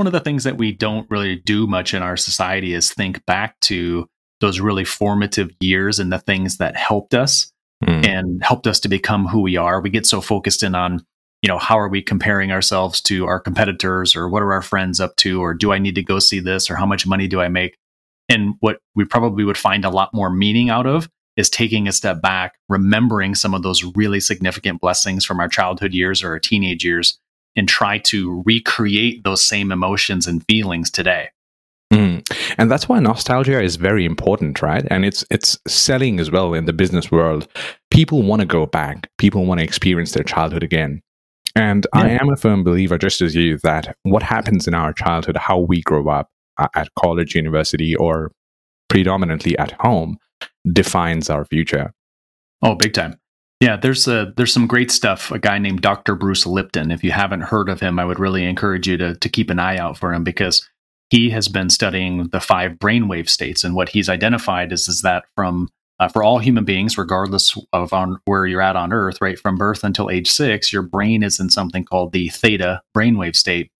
one of the things that we don't really do much in our society is think back to those really formative years and the things that helped us mm. and helped us to become who we are. We get so focused in on, you know, how are we comparing ourselves to our competitors or what are our friends up to or do I need to go see this or how much money do I make? And what we probably would find a lot more meaning out of is taking a step back, remembering some of those really significant blessings from our childhood years or our teenage years, and try to recreate those same emotions and feelings today. Mm. And that's why nostalgia is very important, right? And it's it's selling as well in the business world. People want to go back. People want to experience their childhood again. And yeah. I am a firm believer, just as you, that what happens in our childhood, how we grow up uh, at college, university, or predominantly at home, defines our future. Oh, big time. Yeah, there's a, there's some great stuff. A guy named Dr. Bruce Lipton. If you haven't heard of him, I would really encourage you to to keep an eye out for him because he has been studying the five brainwave states, and what he's identified is is that from uh, for all human beings, regardless of on where you're at on Earth, right from birth until age six, your brain is in something called the theta brainwave state,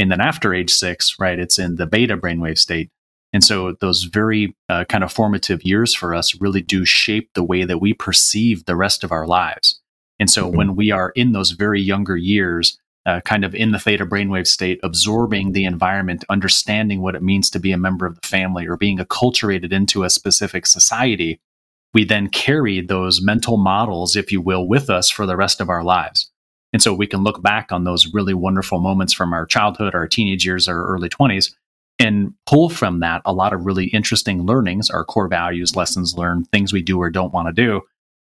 and then after age six, right, it's in the beta brainwave state. And so those very uh, kind of formative years for us really do shape the way that we perceive the rest of our lives. And so mm-hmm. when we are in those very younger years, uh, kind of in the theta brainwave state, absorbing the environment, understanding what it means to be a member of the family or being acculturated into a specific society, we then carry those mental models, if you will, with us for the rest of our lives. And so we can look back on those really wonderful moments from our childhood, our teenage years, our early 20s, and pull from that a lot of really interesting learnings, our core values, lessons learned, things we do or don't want to do.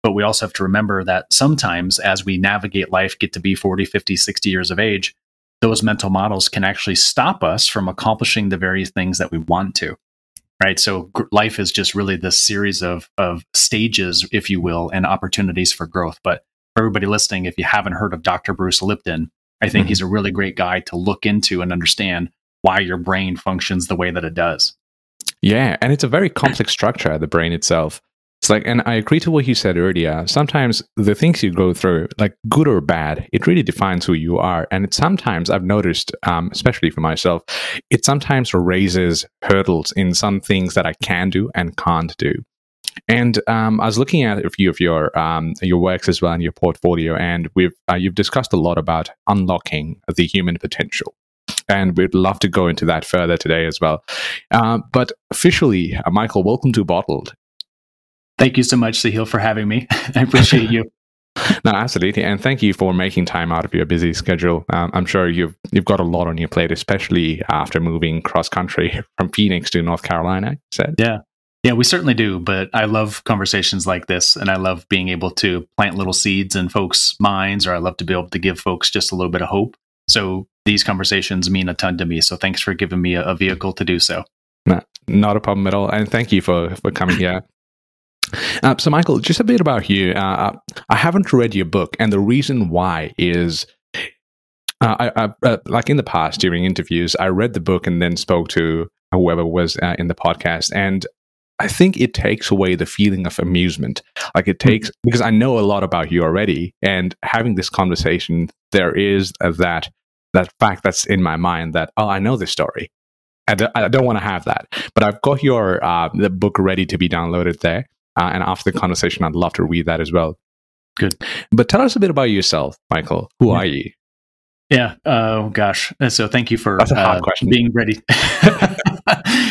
But we also have to remember that sometimes as we navigate life, get to be 40, 50, 60 years of age, those mental models can actually stop us from accomplishing the very things that we want to. Right. So life is just really this series of, of stages, if you will, and opportunities for growth. But for everybody listening, if you haven't heard of Dr. Bruce Lipton, I think mm-hmm. he's a really great guy to look into and understand why your brain functions the way that it does. Yeah, and it's a very complex structure, the brain itself. It's like, and I agree to what you said earlier. Sometimes the things you go through, like good or bad, it really defines who you are. And it sometimes I've noticed, um, especially for myself, it sometimes raises hurdles in some things that I can do and can't do. And um, I was looking at a few of your um, your works as well in your portfolio, and we've uh, you've discussed a lot about unlocking the human potential and we'd love to go into that further today as well. Uh, but officially, uh, Michael, welcome to Bottled. Thank you so much, Sahil, for having me. I appreciate you. no, absolutely, and thank you for making time out of your busy schedule. Um, I'm sure you've you've got a lot on your plate, especially after moving cross country from Phoenix to North Carolina. Said, yeah, yeah, we certainly do. But I love conversations like this, and I love being able to plant little seeds in folks' minds, or I love to be able to give folks just a little bit of hope. So these conversations mean a ton to me. So thanks for giving me a, a vehicle to do so. No, not a problem at all, and thank you for for coming here. Uh, so, Michael, just a bit about you. Uh, I haven't read your book, and the reason why is uh, I, I uh, like in the past during interviews, I read the book and then spoke to whoever was uh, in the podcast, and I think it takes away the feeling of amusement. Like it takes because I know a lot about you already, and having this conversation, there is that that fact that's in my mind that oh, I know this story. I d- I don't want to have that, but I've got your uh, the book ready to be downloaded there. Uh, and after the conversation, I'd love to read that as well. Good. But tell us a bit about yourself, Michael. Who yeah. are you? Yeah. Oh gosh. So thank you for uh, being ready.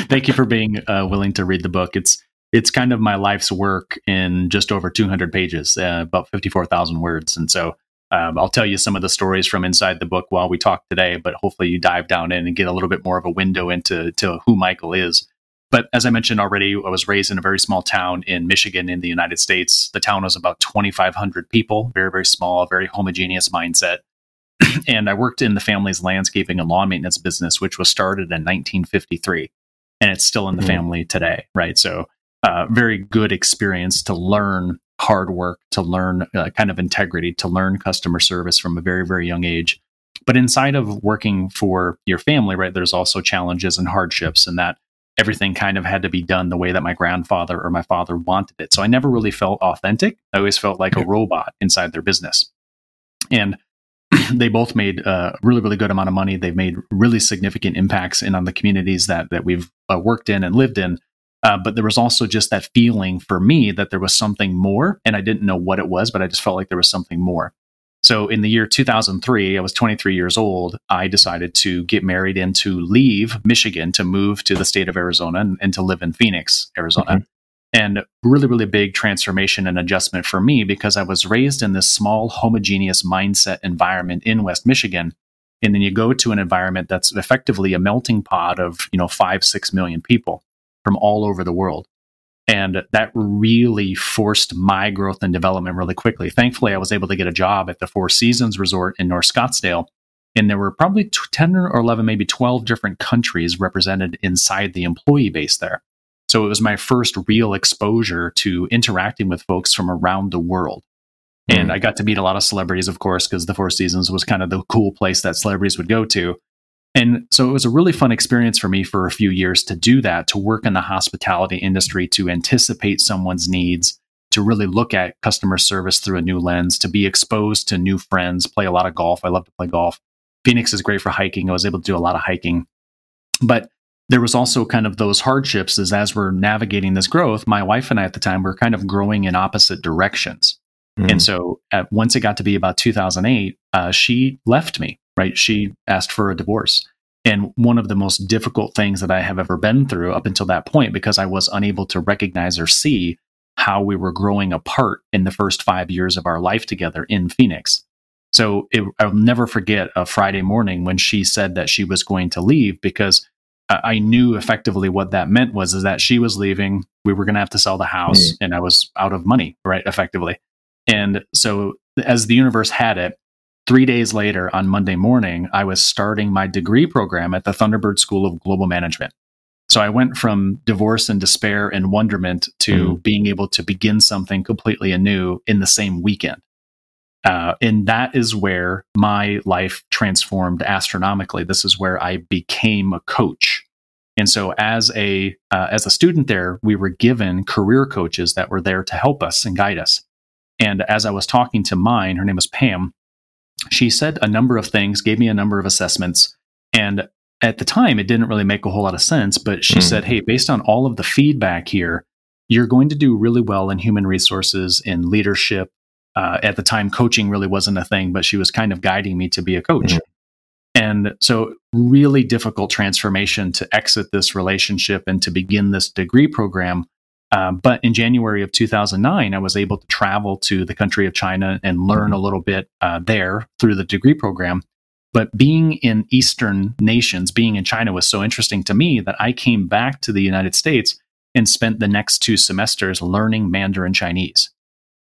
thank you for being uh, willing to read the book. It's it's kind of my life's work in just over 200 pages, uh, about 54,000 words, and so um, I'll tell you some of the stories from inside the book while we talk today. But hopefully, you dive down in and get a little bit more of a window into to who Michael is. But as I mentioned already, I was raised in a very small town in Michigan in the United States. The town was about 2,500 people, very, very small, very homogeneous mindset. and I worked in the family's landscaping and lawn maintenance business, which was started in 1953. And it's still in the mm-hmm. family today, right? So, uh, very good experience to learn hard work, to learn uh, kind of integrity, to learn customer service from a very, very young age. But inside of working for your family, right, there's also challenges and hardships, and that everything kind of had to be done the way that my grandfather or my father wanted it. So I never really felt authentic. I always felt like a robot inside their business. And they both made a really, really good amount of money. They've made really significant impacts in on the communities that that we've uh, worked in and lived in. Uh, but there was also just that feeling for me that there was something more, and I didn't know what it was, but I just felt like there was something more. So in the year 2003, I was 23 years old. I decided to get married and to leave Michigan to move to the state of Arizona and, and to live in Phoenix, Arizona. Mm-hmm. And really, really big transformation and adjustment for me because I was raised in this small, homogeneous mindset environment in West Michigan. And then you go to an environment that's effectively a melting pot of, you know, five, six million people from all over the world. And that really forced my growth and development really quickly. Thankfully, I was able to get a job at the Four Seasons Resort in North Scottsdale. And there were probably 10 or 11, maybe 12 different countries represented inside the employee base there. So it was my first real exposure to interacting with folks from around the world. And mm. I got to meet a lot of celebrities, of course, because the Four Seasons was kind of the cool place that celebrities would go to. And so it was a really fun experience for me for a few years to do that, to work in the hospitality industry, to anticipate someone's needs, to really look at customer service through a new lens, to be exposed to new friends, play a lot of golf. I love to play golf. Phoenix is great for hiking. I was able to do a lot of hiking. But there was also kind of those hardships as as we're navigating this growth, my wife and I at the time were kind of growing in opposite directions. Mm. And so at, once it got to be about 2008, uh, she left me right? She asked for a divorce. And one of the most difficult things that I have ever been through up until that point, because I was unable to recognize or see how we were growing apart in the first five years of our life together in Phoenix. So it, I'll never forget a Friday morning when she said that she was going to leave because I knew effectively what that meant was is that she was leaving. We were going to have to sell the house, mm-hmm. and I was out of money, right? Effectively, and so as the universe had it, Three days later, on Monday morning, I was starting my degree program at the Thunderbird School of Global Management. So I went from divorce and despair and wonderment to mm. being able to begin something completely anew in the same weekend. Uh, and that is where my life transformed astronomically. This is where I became a coach. And so, as a uh, as a student there, we were given career coaches that were there to help us and guide us. And as I was talking to mine, her name was Pam she said a number of things, gave me a number of assessments. And at the time, it didn't really make a whole lot of sense. But she mm. said, hey, based on all of the feedback here, you're going to do really well in human resources, in leadership. Uh, at the time, coaching really wasn't a thing, but she was kind of guiding me to be a coach. Mm. And so, really difficult transformation to exit this relationship and to begin this degree program um, but in January of 2009, I was able to travel to the country of China and learn mm-hmm. a little bit uh, there through the degree program. But being in Eastern nations, being in China was so interesting to me that I came back to the United States and spent the next two semesters learning Mandarin Chinese.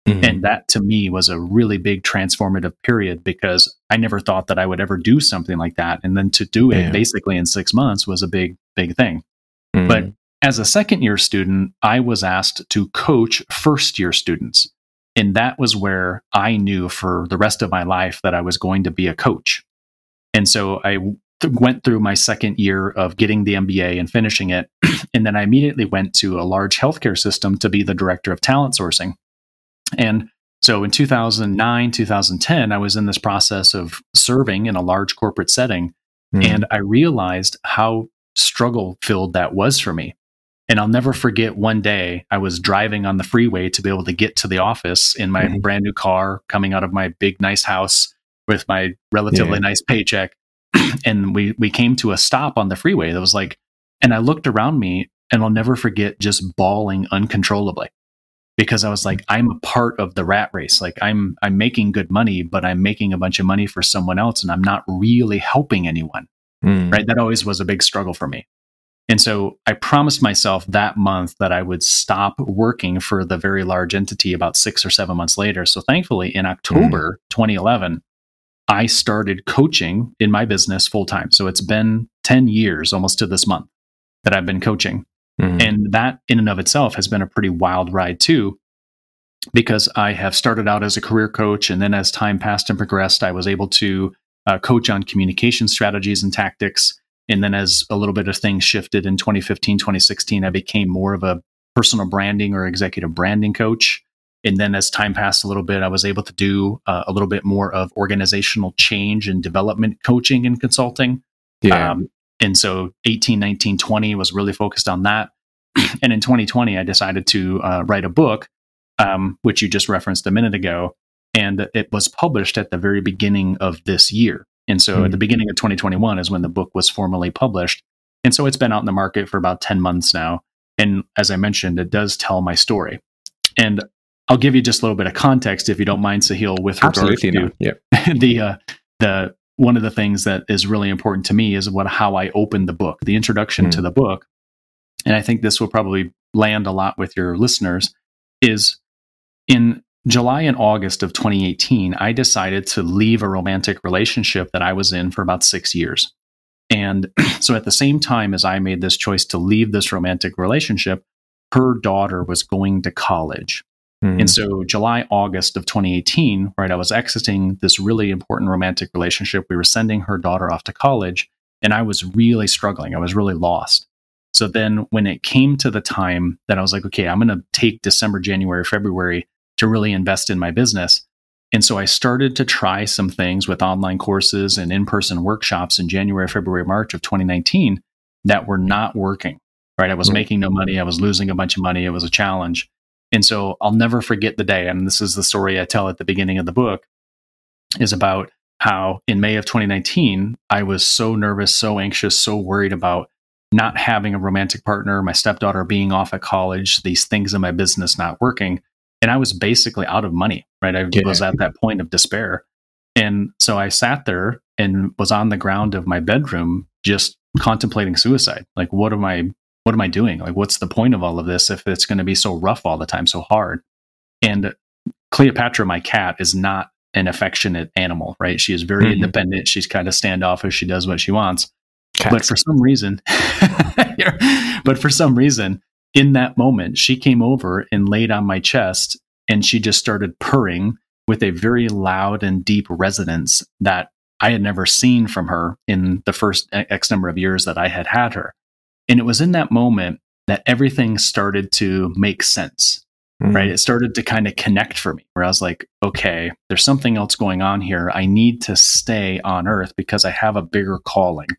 Mm-hmm. And that to me was a really big transformative period because I never thought that I would ever do something like that. And then to do it yeah. basically in six months was a big, big thing. Mm-hmm. But as a second year student, I was asked to coach first year students. And that was where I knew for the rest of my life that I was going to be a coach. And so I th- went through my second year of getting the MBA and finishing it. and then I immediately went to a large healthcare system to be the director of talent sourcing. And so in 2009, 2010, I was in this process of serving in a large corporate setting. Mm. And I realized how struggle filled that was for me. And I'll never forget one day I was driving on the freeway to be able to get to the office in my mm-hmm. brand new car, coming out of my big, nice house with my relatively yeah. nice paycheck. and we, we came to a stop on the freeway that was like, and I looked around me and I'll never forget just bawling uncontrollably because I was like, I'm a part of the rat race. Like I'm, I'm making good money, but I'm making a bunch of money for someone else and I'm not really helping anyone. Mm. Right. That always was a big struggle for me. And so I promised myself that month that I would stop working for the very large entity about six or seven months later. So thankfully, in October mm. 2011, I started coaching in my business full time. So it's been 10 years almost to this month that I've been coaching. Mm. And that in and of itself has been a pretty wild ride too, because I have started out as a career coach. And then as time passed and progressed, I was able to uh, coach on communication strategies and tactics. And then as a little bit of things shifted in 2015, 2016, I became more of a personal branding or executive branding coach. And then as time passed a little bit, I was able to do uh, a little bit more of organizational change and development coaching and consulting. Yeah. Um, and so 18, 19, 20 was really focused on that. and in 2020, I decided to uh, write a book, um, which you just referenced a minute ago. And it was published at the very beginning of this year. And so mm-hmm. at the beginning of 2021 is when the book was formally published. And so it's been out in the market for about 10 months now. And as I mentioned, it does tell my story. And I'll give you just a little bit of context, if you don't mind, Sahil, with regards to yep. the uh, the one of the things that is really important to me is what how I open the book, the introduction mm. to the book, and I think this will probably land a lot with your listeners. Is in July and August of 2018, I decided to leave a romantic relationship that I was in for about six years. And so at the same time as I made this choice to leave this romantic relationship, her daughter was going to college. Mm-hmm. And so, July, August of 2018, right, I was exiting this really important romantic relationship. We were sending her daughter off to college, and I was really struggling. I was really lost. So, then when it came to the time that I was like, okay, I'm going to take December, January, February to really invest in my business. And so I started to try some things with online courses and in person workshops in January, February, March of 2019 that were not working, right? I was mm-hmm. making no money. I was losing a bunch of money. It was a challenge. And so I'll never forget the day. And this is the story I tell at the beginning of the book is about how in May of 2019, I was so nervous, so anxious, so worried about not having a romantic partner, my stepdaughter being off at college, these things in my business not working. And I was basically out of money, right? I yeah. was at that point of despair. And so I sat there and was on the ground of my bedroom just contemplating suicide. Like, what am I what am I doing? Like, what's the point of all of this if it's going to be so rough all the time, so hard? And Cleopatra, my cat, is not an affectionate animal, right? She is very mm-hmm. independent. She's kind of standoffish. She does what she wants. Cats. But for some reason, but for some reason, in that moment, she came over and laid on my chest and she just started purring with a very loud and deep resonance that I had never seen from her in the first X number of years that I had had her. And it was in that moment that everything started to make sense, mm. right? It started to kind of connect for me, where I was like, okay, there's something else going on here. I need to stay on earth because I have a bigger calling,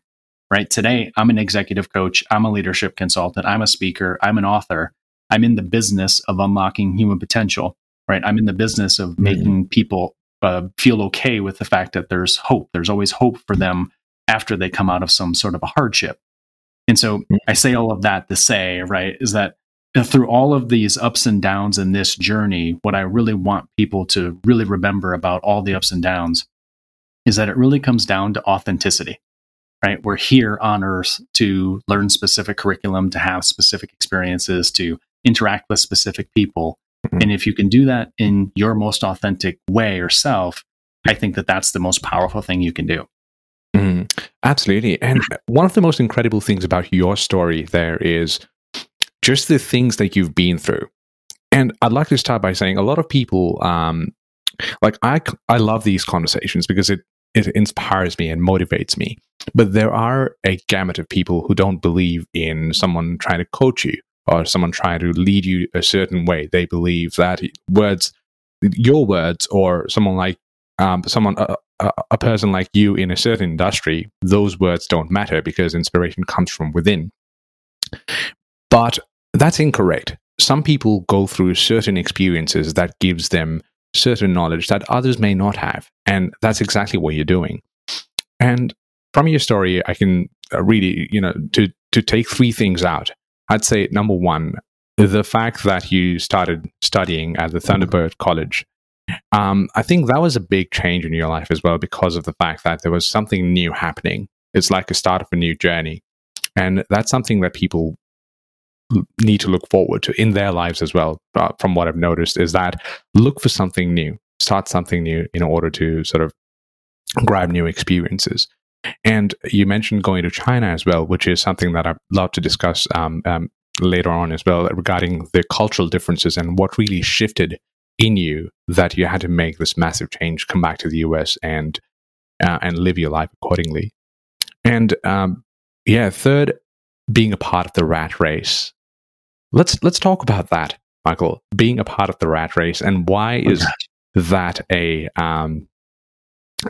right? Today, I'm an executive coach, I'm a leadership consultant, I'm a speaker, I'm an author. I'm in the business of unlocking human potential, right? I'm in the business of mm-hmm. making people uh, feel okay with the fact that there's hope. There's always hope for them after they come out of some sort of a hardship. And so mm. I say all of that to say, right, is that through all of these ups and downs in this journey, what I really want people to really remember about all the ups and downs is that it really comes down to authenticity, right? We're here on earth to learn specific curriculum, to have specific experiences, to interact with specific people. Mm-hmm. And if you can do that in your most authentic way or self, I think that that's the most powerful thing you can do. Mm, absolutely. And one of the most incredible things about your story there is just the things that you've been through. And I'd like to start by saying a lot of people, um, like I, I love these conversations because it, it inspires me and motivates me. But there are a gamut of people who don't believe in someone trying to coach you or someone trying to lead you a certain way. They believe that words, your words, or someone like um, someone, a person like you in a certain industry, those words don't matter because inspiration comes from within. But that's incorrect. Some people go through certain experiences that gives them certain knowledge that others may not have, and that's exactly what you're doing. And from your story, I can uh, really, you know, to to take three things out. I'd say number one, the fact that you started studying at the Thunderbird College um, I think that was a big change in your life as well because of the fact that there was something new happening. It's like a start of a new journey. And that's something that people need to look forward to in their lives as well, uh, from what I've noticed, is that look for something new, start something new in order to sort of grab new experiences. And you mentioned going to China as well, which is something that I'd love to discuss um, um, later on as well regarding the cultural differences and what really shifted in you that you had to make this massive change, come back to the US and uh, and live your life accordingly. And um, yeah, third, being a part of the rat race. Let's let's talk about that. Michael, being a part of the rat race, and why is that a um,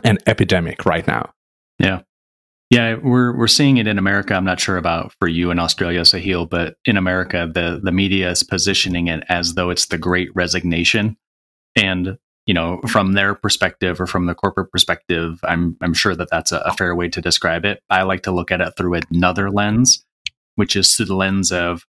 an epidemic right now? Yeah. Yeah, we're we're seeing it in America. I'm not sure about for you in Australia, Sahil, but in America, the the media is positioning it as though it's the Great Resignation, and you know, from their perspective or from the corporate perspective, I'm I'm sure that that's a, a fair way to describe it. I like to look at it through another lens, which is through the lens of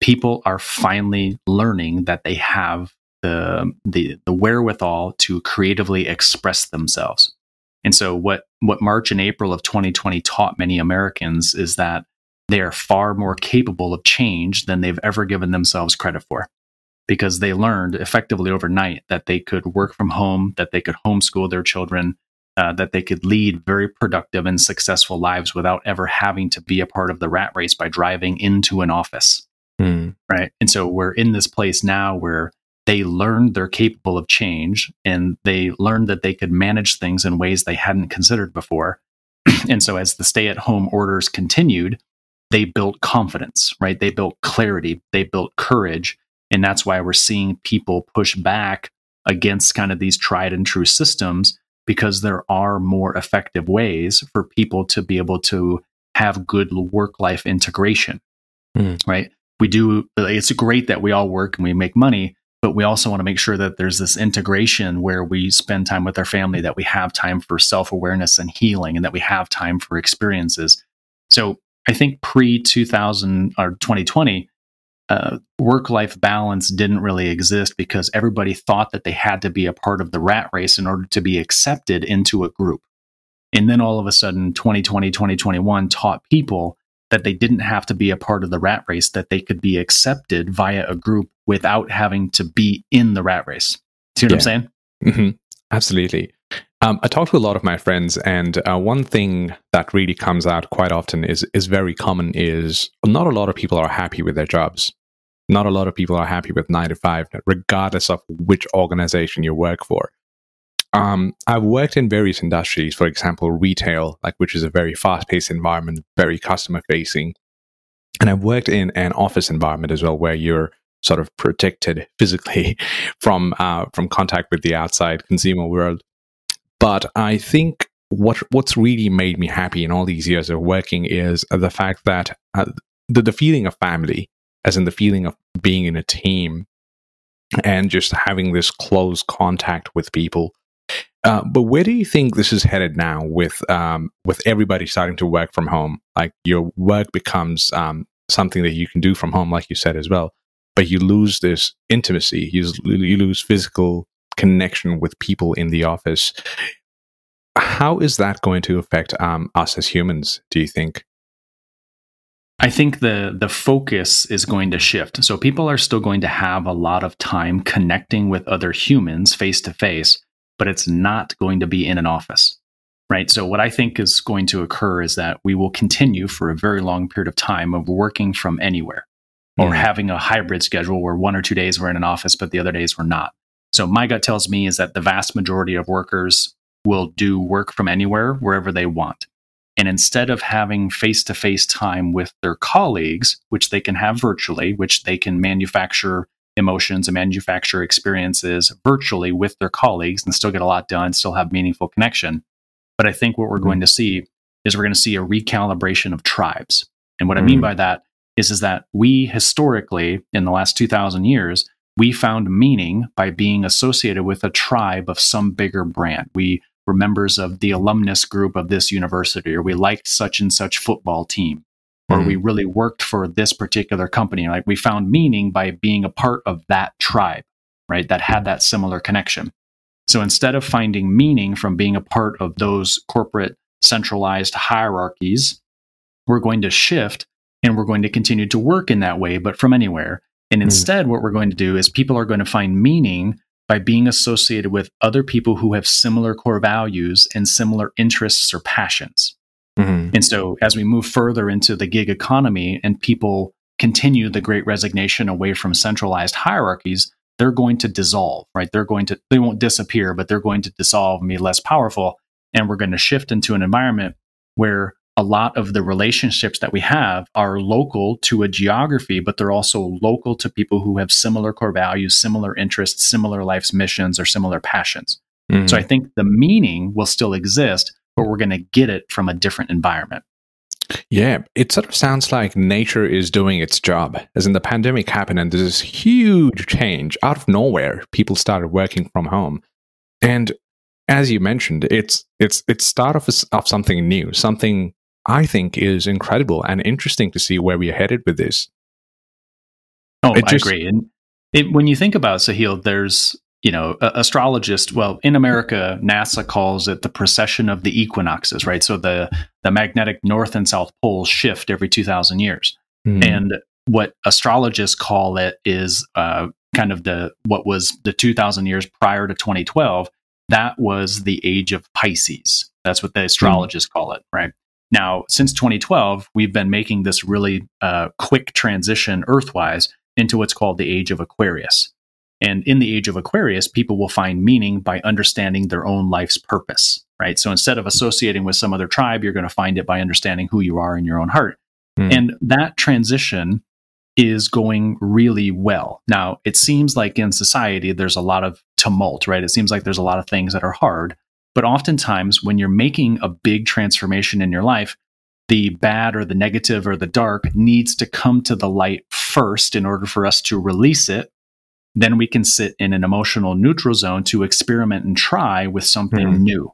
people are finally learning that they have the the the wherewithal to creatively express themselves. And so what what March and April of 2020 taught many Americans is that they are far more capable of change than they've ever given themselves credit for because they learned effectively overnight that they could work from home, that they could homeschool their children, uh, that they could lead very productive and successful lives without ever having to be a part of the rat race by driving into an office. Mm. Right. And so we're in this place now where they learned they're capable of change and they learned that they could manage things in ways they hadn't considered before. and so as the stay at home orders continued, they built confidence, right? They built clarity, they built courage. And that's why we're seeing people push back against kind of these tried and true systems because there are more effective ways for people to be able to have good work life integration, mm. right? We do, it's great that we all work and we make money, but we also want to make sure that there's this integration where we spend time with our family, that we have time for self awareness and healing, and that we have time for experiences. So I think pre 2000 or 2020, uh, work life balance didn't really exist because everybody thought that they had to be a part of the rat race in order to be accepted into a group. And then all of a sudden, 2020, 2021 taught people that they didn't have to be a part of the rat race, that they could be accepted via a group without having to be in the rat race. See what yeah. I'm saying? Mm-hmm. Absolutely. Um, I talk to a lot of my friends, and uh, one thing that really comes out quite often is is very common is not a lot of people are happy with their jobs. Not a lot of people are happy with nine to five, regardless of which organization you work for. Um, I've worked in various industries, for example, retail, like which is a very fast-paced environment, very customer-facing, and I've worked in an office environment as well, where you're sort of protected physically from uh, from contact with the outside consumer world. But I think what what's really made me happy in all these years of working is the fact that uh, the, the feeling of family, as in the feeling of being in a team, and just having this close contact with people uh, but where do you think this is headed now with um, with everybody starting to work from home? Like your work becomes um, something that you can do from home, like you said as well. But you lose this intimacy. You, you lose physical connection with people in the office. How is that going to affect um, us as humans? Do you think? I think the the focus is going to shift. So people are still going to have a lot of time connecting with other humans face to face but it's not going to be in an office. Right. So, what I think is going to occur is that we will continue for a very long period of time of working from anywhere or having a hybrid schedule where one or two days we're in an office, but the other days we're not. So, my gut tells me is that the vast majority of workers will do work from anywhere, wherever they want. And instead of having face to face time with their colleagues, which they can have virtually, which they can manufacture emotions and manufacture experiences virtually with their colleagues and still get a lot done, still have meaningful connection. But I think what we're mm-hmm. going to see is we're going to see a recalibration of tribes. And what mm-hmm. I mean mm. by that is, is that we historically, in the last 2,000 years, we found meaning by being associated with a tribe of some bigger brand. We were members of the alumnus group of this university, or we liked such and such football team or mm-hmm. we really worked for this particular company. Like we found meaning by being a part of that tribe, right? That had that similar connection. So instead of finding meaning from being a part of those corporate centralized hierarchies, we're going to shift and we're going to continue to work in that way, but from anywhere. And mm. instead, what we're going to do is people are going to find meaning by being associated with other people who have similar core values and similar interests or passions. Mm-hmm. And so, as we move further into the gig economy and people continue the great resignation away from centralized hierarchies, they're going to dissolve, right? They're going to, they won't disappear, but they're going to dissolve and be less powerful. And we're going to shift into an environment where a lot of the relationships that we have are local to a geography, but they're also local to people who have similar core values, similar interests, similar life's missions, or similar passions. Mm-hmm. So I think the meaning will still exist, but we're going to get it from a different environment. Yeah, it sort of sounds like nature is doing its job. As in the pandemic happened and there's this huge change out of nowhere, people started working from home. And as you mentioned, it's it's it's start of, of something new, something I think is incredible and interesting to see where we are headed with this. Oh, it I just, agree. And it, when you think about Sahil, there's you know, astrologists, well, in America, NASA calls it the precession of the equinoxes, right? So the, the magnetic north and south poles shift every 2,000 years. Mm. And what astrologists call it is uh, kind of the, what was the 2,000 years prior to 2012. That was the age of Pisces. That's what the hmm. astrologists mm. call it, right? Now, since 2012, we've been making this really uh, quick transition Earthwise into what's called the age of Aquarius. And in the age of Aquarius, people will find meaning by understanding their own life's purpose, right? So instead of associating with some other tribe, you're going to find it by understanding who you are in your own heart. Mm. And that transition is going really well. Now, it seems like in society, there's a lot of tumult, right? It seems like there's a lot of things that are hard. But oftentimes, when you're making a big transformation in your life, the bad or the negative or the dark needs to come to the light first in order for us to release it then we can sit in an emotional neutral zone to experiment and try with something mm-hmm. new.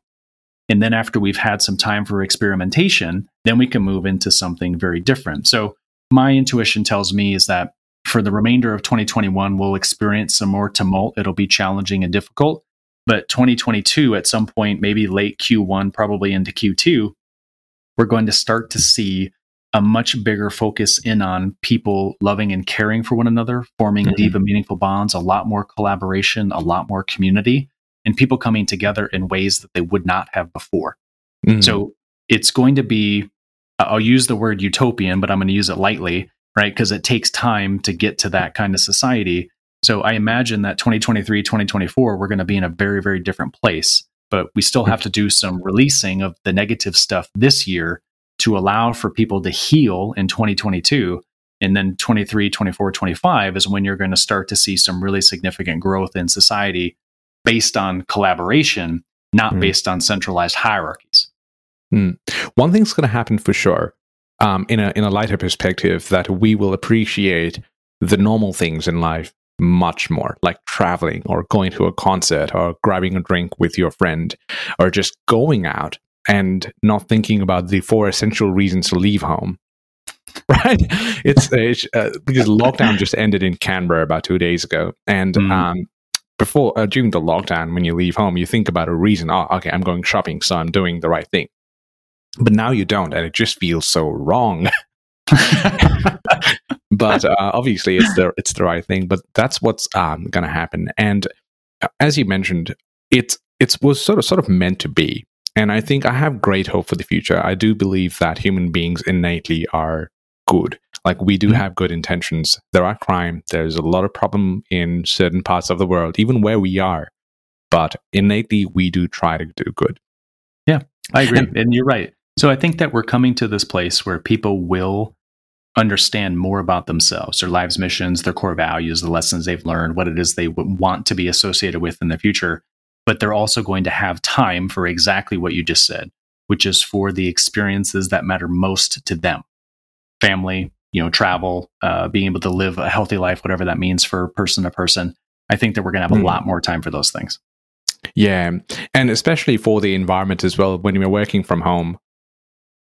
And then after we've had some time for experimentation, then we can move into something very different. So my intuition tells me is that for the remainder of 2021, we'll experience some more tumult. It'll be challenging and difficult. But 2022, at some point, maybe late Q1, probably into Q2, we're going to start to see a much bigger focus in on people loving and caring for one another, forming mm-hmm. deep and meaningful bonds, a lot more collaboration, a lot more community, and people coming together in ways that they would not have before. Mm-hmm. So it's going to be, I'll use the word utopian, but I'm going to use it lightly, right? Because it takes time to get to that kind of society. So I imagine that 2023, 2024, we're going to be in a very, very different place. But we still have to do some releasing of the negative stuff this year to allow for people to heal in 2022 and then 23 24 25 is when you're going to start to see some really significant growth in society based on collaboration not mm. based on centralized hierarchies mm. one thing's going to happen for sure um, in a in a lighter perspective that we will appreciate the normal things in life much more like traveling or going to a concert or grabbing a drink with your friend or just going out and not thinking about the four essential reasons to leave home. Right? It's, it's uh, because lockdown just ended in Canberra about two days ago. And mm. um, before, uh, during the lockdown, when you leave home, you think about a reason. Oh, okay, I'm going shopping, so I'm doing the right thing. But now you don't, and it just feels so wrong. but uh, obviously, it's the it's the right thing. But that's what's um, going to happen. And uh, as you mentioned, it it was sort of sort of meant to be. And I think I have great hope for the future. I do believe that human beings innately are good. Like we do mm-hmm. have good intentions. There are crime. There's a lot of problem in certain parts of the world, even where we are. But innately, we do try to do good. Yeah, I agree. And, and you're right. So I think that we're coming to this place where people will understand more about themselves, their lives' missions, their core values, the lessons they've learned, what it is they want to be associated with in the future but they're also going to have time for exactly what you just said, which is for the experiences that matter most to them family, you know, travel, uh, being able to live a healthy life, whatever that means for person to person. I think that we're going to have mm. a hmm. lot more time for those things. Yeah. And especially for the environment as well, when you're working from home.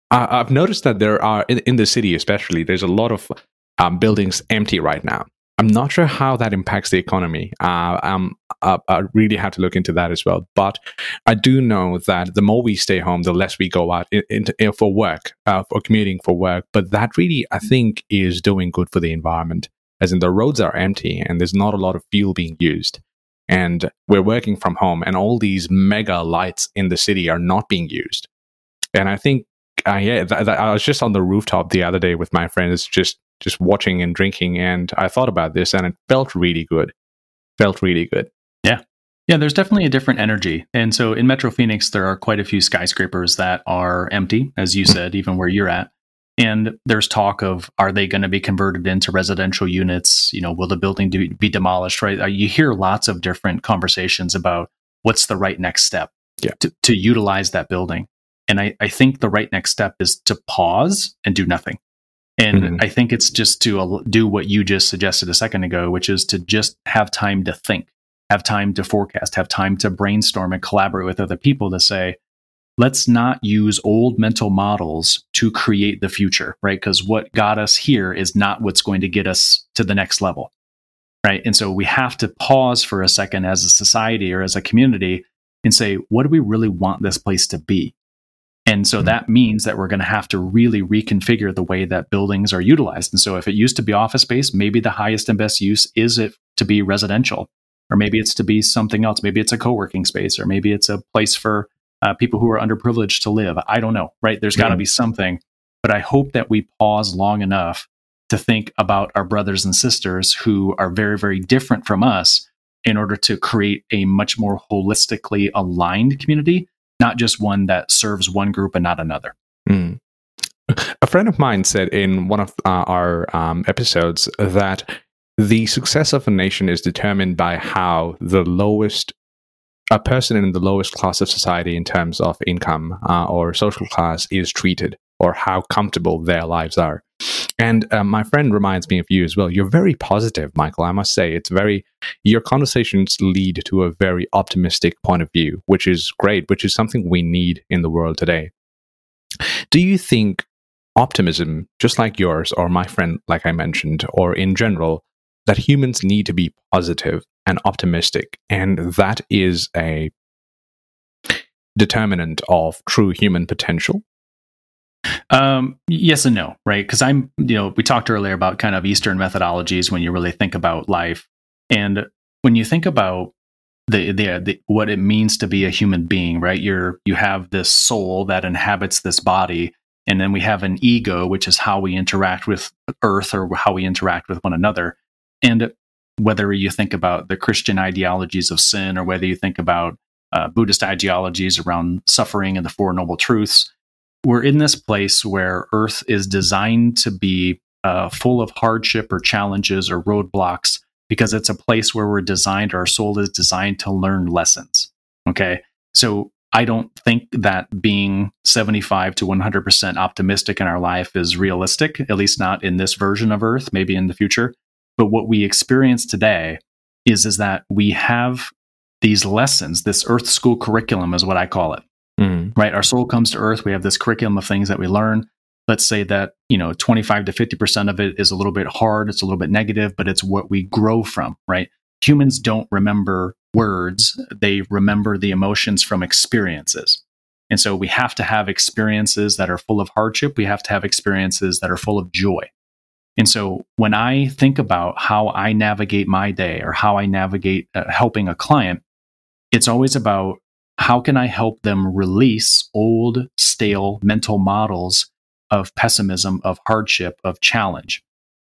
I, have noticed that there are, in, in, the city especially, there's a lot of um, buildings empty right now. I'm not sure how that impacts the economy. Uh, um, I, I, really have to look into that as well. But I do know that the more we stay home, the less we go out in, in, in, for work, uh, for commuting for work. But that really, I think, is doing good for the environment. As in, the roads are empty and there's not a lot of fuel being used. And we're working from home, and all these mega lights in the city are not being used. And I think, uh, yeah, th- th- I was just on the rooftop the other day with my friends, just just watching and drinking. And I thought about this and it felt really good. Felt really good. Yeah. Yeah, there's definitely a different energy. And so in Metro Phoenix, there are quite a few skyscrapers that are empty, as you said, even where you're at. And there's talk of are they going to be converted into residential units? You know, will the building be demolished? Right? Uh, you hear lots of different conversations about what's the right next step yeah. to, to utilize that building. And I, I think the right next step is to pause and do nothing. And mm-hmm. I think it's just to do what you just suggested a second ago, which is to just have time to think, have time to forecast, have time to brainstorm and collaborate with other people to say, let's not use old mental models to create the future, right? Because what got us here is not what's going to get us to the next level, right? And so we have to pause for a second as a society or as a community and say, what do we really want this place to be? And so mm-hmm. that means that we're going to have to really reconfigure the way that buildings are utilized. And so if it used to be office space, maybe the highest and best use is it to be residential, or maybe it's to be something else. Maybe it's a co working space, or maybe it's a place for uh, people who are underprivileged to live. I don't know, right? There's got to be something. But I hope that we pause long enough to think about our brothers and sisters who are very, very different from us in order to create a much more holistically aligned community not just one that serves one group and not another. Mm. A friend of mine said in one of uh, our um, episodes that the success of a nation is determined by how the lowest a person in the lowest class of society in terms of income uh, or social class is treated or how comfortable their lives are. And uh, my friend reminds me of you as well. You're very positive, Michael. I must say, it's very, your conversations lead to a very optimistic point of view, which is great, which is something we need in the world today. Do you think optimism, just like yours or my friend, like I mentioned, or in general, that humans need to be positive and optimistic, and that is a determinant of true human potential? Um, yes and no, right? Because I'm, you know, we talked earlier about kind of Eastern methodologies when you really think about life, and when you think about the, the, the what it means to be a human being, right? You're you have this soul that inhabits this body, and then we have an ego, which is how we interact with Earth or how we interact with one another. And whether you think about the Christian ideologies of sin or whether you think about uh, Buddhist ideologies around suffering and the Four Noble Truths, we're in this place where Earth is designed to be uh, full of hardship or challenges or roadblocks because it's a place where we're designed, our soul is designed to learn lessons. Okay. So I don't think that being 75 to 100% optimistic in our life is realistic, at least not in this version of Earth, maybe in the future. But what we experience today is, is that we have these lessons, this Earth School curriculum is what I call it. Mm. Right? Our soul comes to earth. We have this curriculum of things that we learn. Let's say that, you know, 25 to 50% of it is a little bit hard, it's a little bit negative, but it's what we grow from, right? Humans don't remember words, they remember the emotions from experiences. And so we have to have experiences that are full of hardship. We have to have experiences that are full of joy. And so when I think about how I navigate my day or how I navigate uh, helping a client, it's always about how can I help them release old, stale mental models of pessimism, of hardship, of challenge,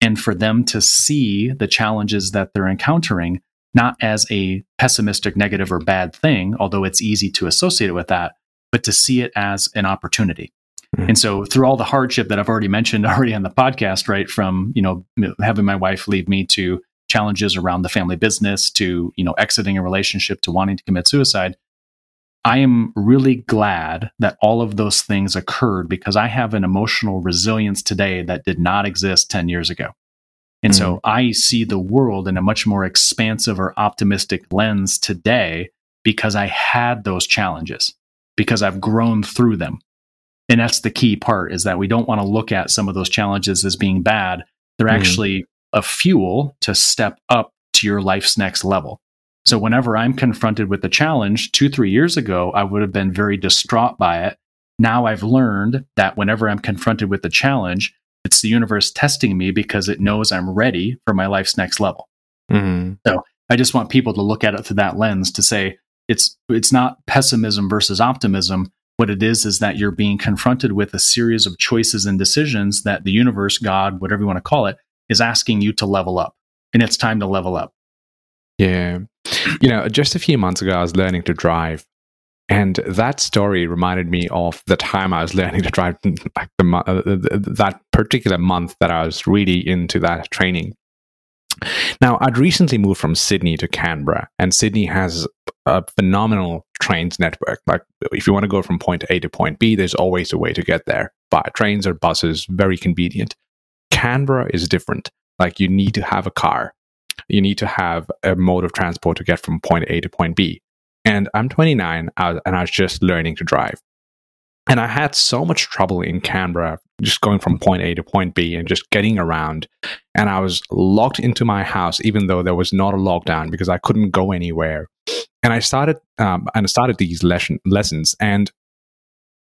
and for them to see the challenges that they're encountering not as a pessimistic, negative, or bad thing, although it's easy to associate it with that, but to see it as an opportunity. Mm-hmm. And so through all the hardship that I've already mentioned already on the podcast, right, from, you know, having my wife leave me to challenges around the family business to, you know, exiting a relationship to wanting to commit suicide, I am really glad that all of those things occurred because I have an emotional resilience today that did not exist 10 years ago. And mm so I see the world in a much more expansive or optimistic lens today because I had those challenges, because I've grown through them. And that's the key part is that we don't want to look at some of those challenges as being bad. They're mm actually a fuel to step up to your life's next level. So whenever I'm confronted with a challenge, two, three years ago, I would have been very distraught by it. Now I've learned that whenever I'm confronted with a challenge, it's the universe testing me because it knows I'm ready for my life's next level. Mm-hmm. So I just want people to look at it through that lens to say it's it's not pessimism versus optimism. What it is is that you're being confronted with a series of choices and decisions that the universe, God, whatever you want to call it, is asking you to level up. And it's time to level up. Yeah. You know, just a few months ago, I was learning to drive. And that story reminded me of the time I was learning to drive, like the, uh, that particular month that I was really into that training. Now, I'd recently moved from Sydney to Canberra, and Sydney has a phenomenal trains network. Like, if you want to go from point A to point B, there's always a way to get there by trains or buses, very convenient. Canberra is different. Like, you need to have a car, you need to have a mode of transport to get from point A to point B. And I'm 29 and I was just learning to drive. And I had so much trouble in Canberra just going from point A to point B and just getting around. And I was locked into my house, even though there was not a lockdown because I couldn't go anywhere. And I started um, and I started these lesson, lessons, and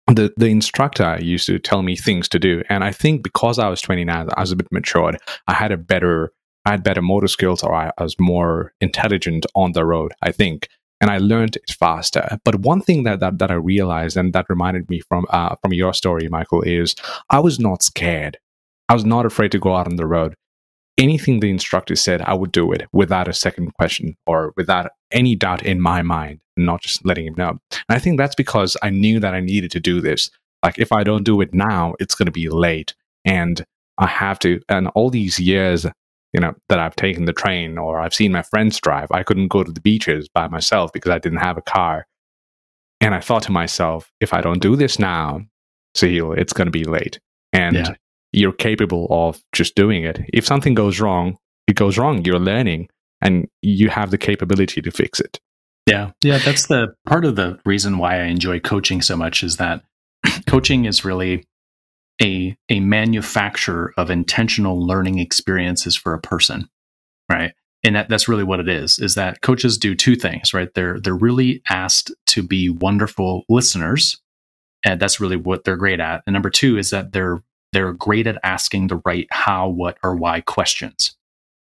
the the instructor used to tell me things to do. And I think because I was 29, I was a bit matured. I had a better I had better motor skills, or I, was more intelligent on the road. I think and I learned it faster. But one thing that, that, that I realized and that reminded me from uh, from your story, Michael, is I was not scared. I was not afraid to go out on the road. Anything the instructor said, I would do it without a second question or without any doubt in my mind, not just letting him know. And I think that's because I knew that I needed to do this. Like if I don't do it now, it's going to be late, and I have to. And all these years you know that I've taken the train or I've seen my friends drive. I couldn't go to the beaches by myself because I didn't have a car. And I thought to myself, if I don't do this now, Sahil, it's going to be late. And yeah. you're capable of just doing it. If something goes wrong, it goes wrong. You're learning and you have the capability to fix it. Yeah. Yeah. That's the part of the reason why I enjoy coaching so much is that coaching is really a a manufacturer of intentional learning experiences for a person right? And that, that's really what it is is that coaches do two things right? They're they're really asked to be wonderful listeners and that's really what they're great at. And number two is that they're they're great at asking the right how what or why questions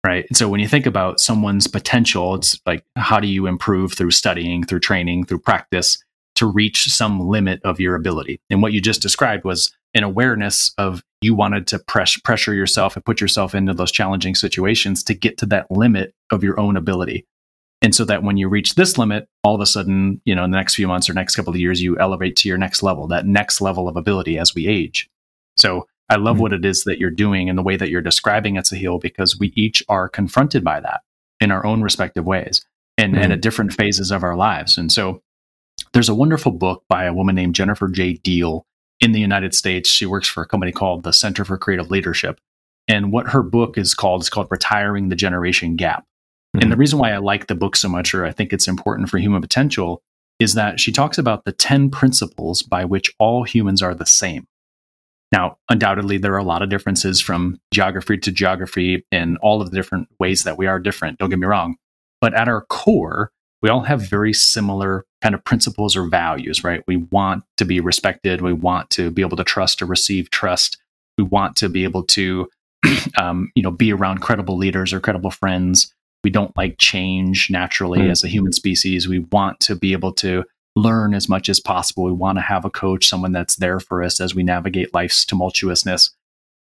right? And so when you think about someone's potential it's like how do you improve through studying through training through practice to reach some limit of your ability? And what you just described was an awareness of you wanted to press, pressure yourself and put yourself into those challenging situations to get to that limit of your own ability. And so that when you reach this limit, all of a sudden, you know, in the next few months or next couple of years, you elevate to your next level, that next level of ability as we age. So I love mm-hmm. what it is that you're doing and the way that you're describing it, Sahil, because we each are confronted by that in our own respective ways and, mm-hmm. and at different phases of our lives. And so there's a wonderful book by a woman named Jennifer J. Deal in the United States. She works for a company called the Center for Creative Leadership. And what her book is called is called Retiring the Generation Gap. Mm-hmm. And the reason why I like the book so much, or I think it's important for human potential, is that she talks about the 10 principles by which all humans are the same. Now, undoubtedly, there are a lot of differences from geography to geography and all of the different ways that we are different. Don't get me wrong. But at our core, we all have very similar kind of principles or values, right? We want to be respected. We want to be able to trust or receive trust. We want to be able to, um, you know, be around credible leaders or credible friends. We don't like change naturally mm-hmm. as a human species. We want to be able to learn as much as possible. We want to have a coach, someone that's there for us as we navigate life's tumultuousness.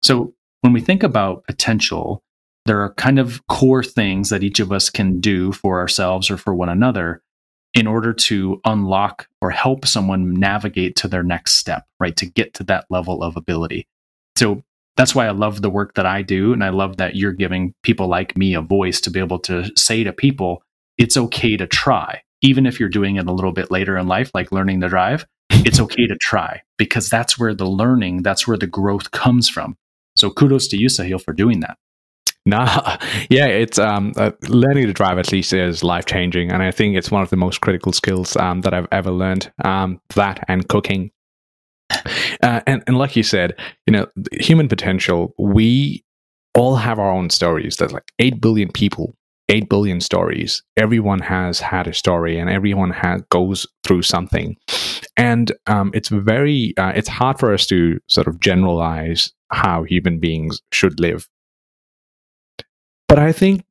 So when we think about potential, there are kind of core things that each of us can do for ourselves or for one another in order to unlock or help someone navigate to their next step, right? To get to that level of ability. So that's why I love the work that I do. And I love that you're giving people like me a voice to be able to say to people, it's okay to try. Even if you're doing it a little bit later in life, like learning to drive, it's okay to try because that's where the learning, that's where the growth comes from. So kudos to you, Sahil, for doing that. Nah, yeah, it's um, uh, learning to drive at least is life changing, and I think it's one of the most critical skills um, that I've ever learned. Um, that and cooking, uh, and and like you said, you know, human potential. We all have our own stories. There's like eight billion people, eight billion stories. Everyone has had a story, and everyone has goes through something, and um, it's very uh, it's hard for us to sort of generalize how human beings should live but I think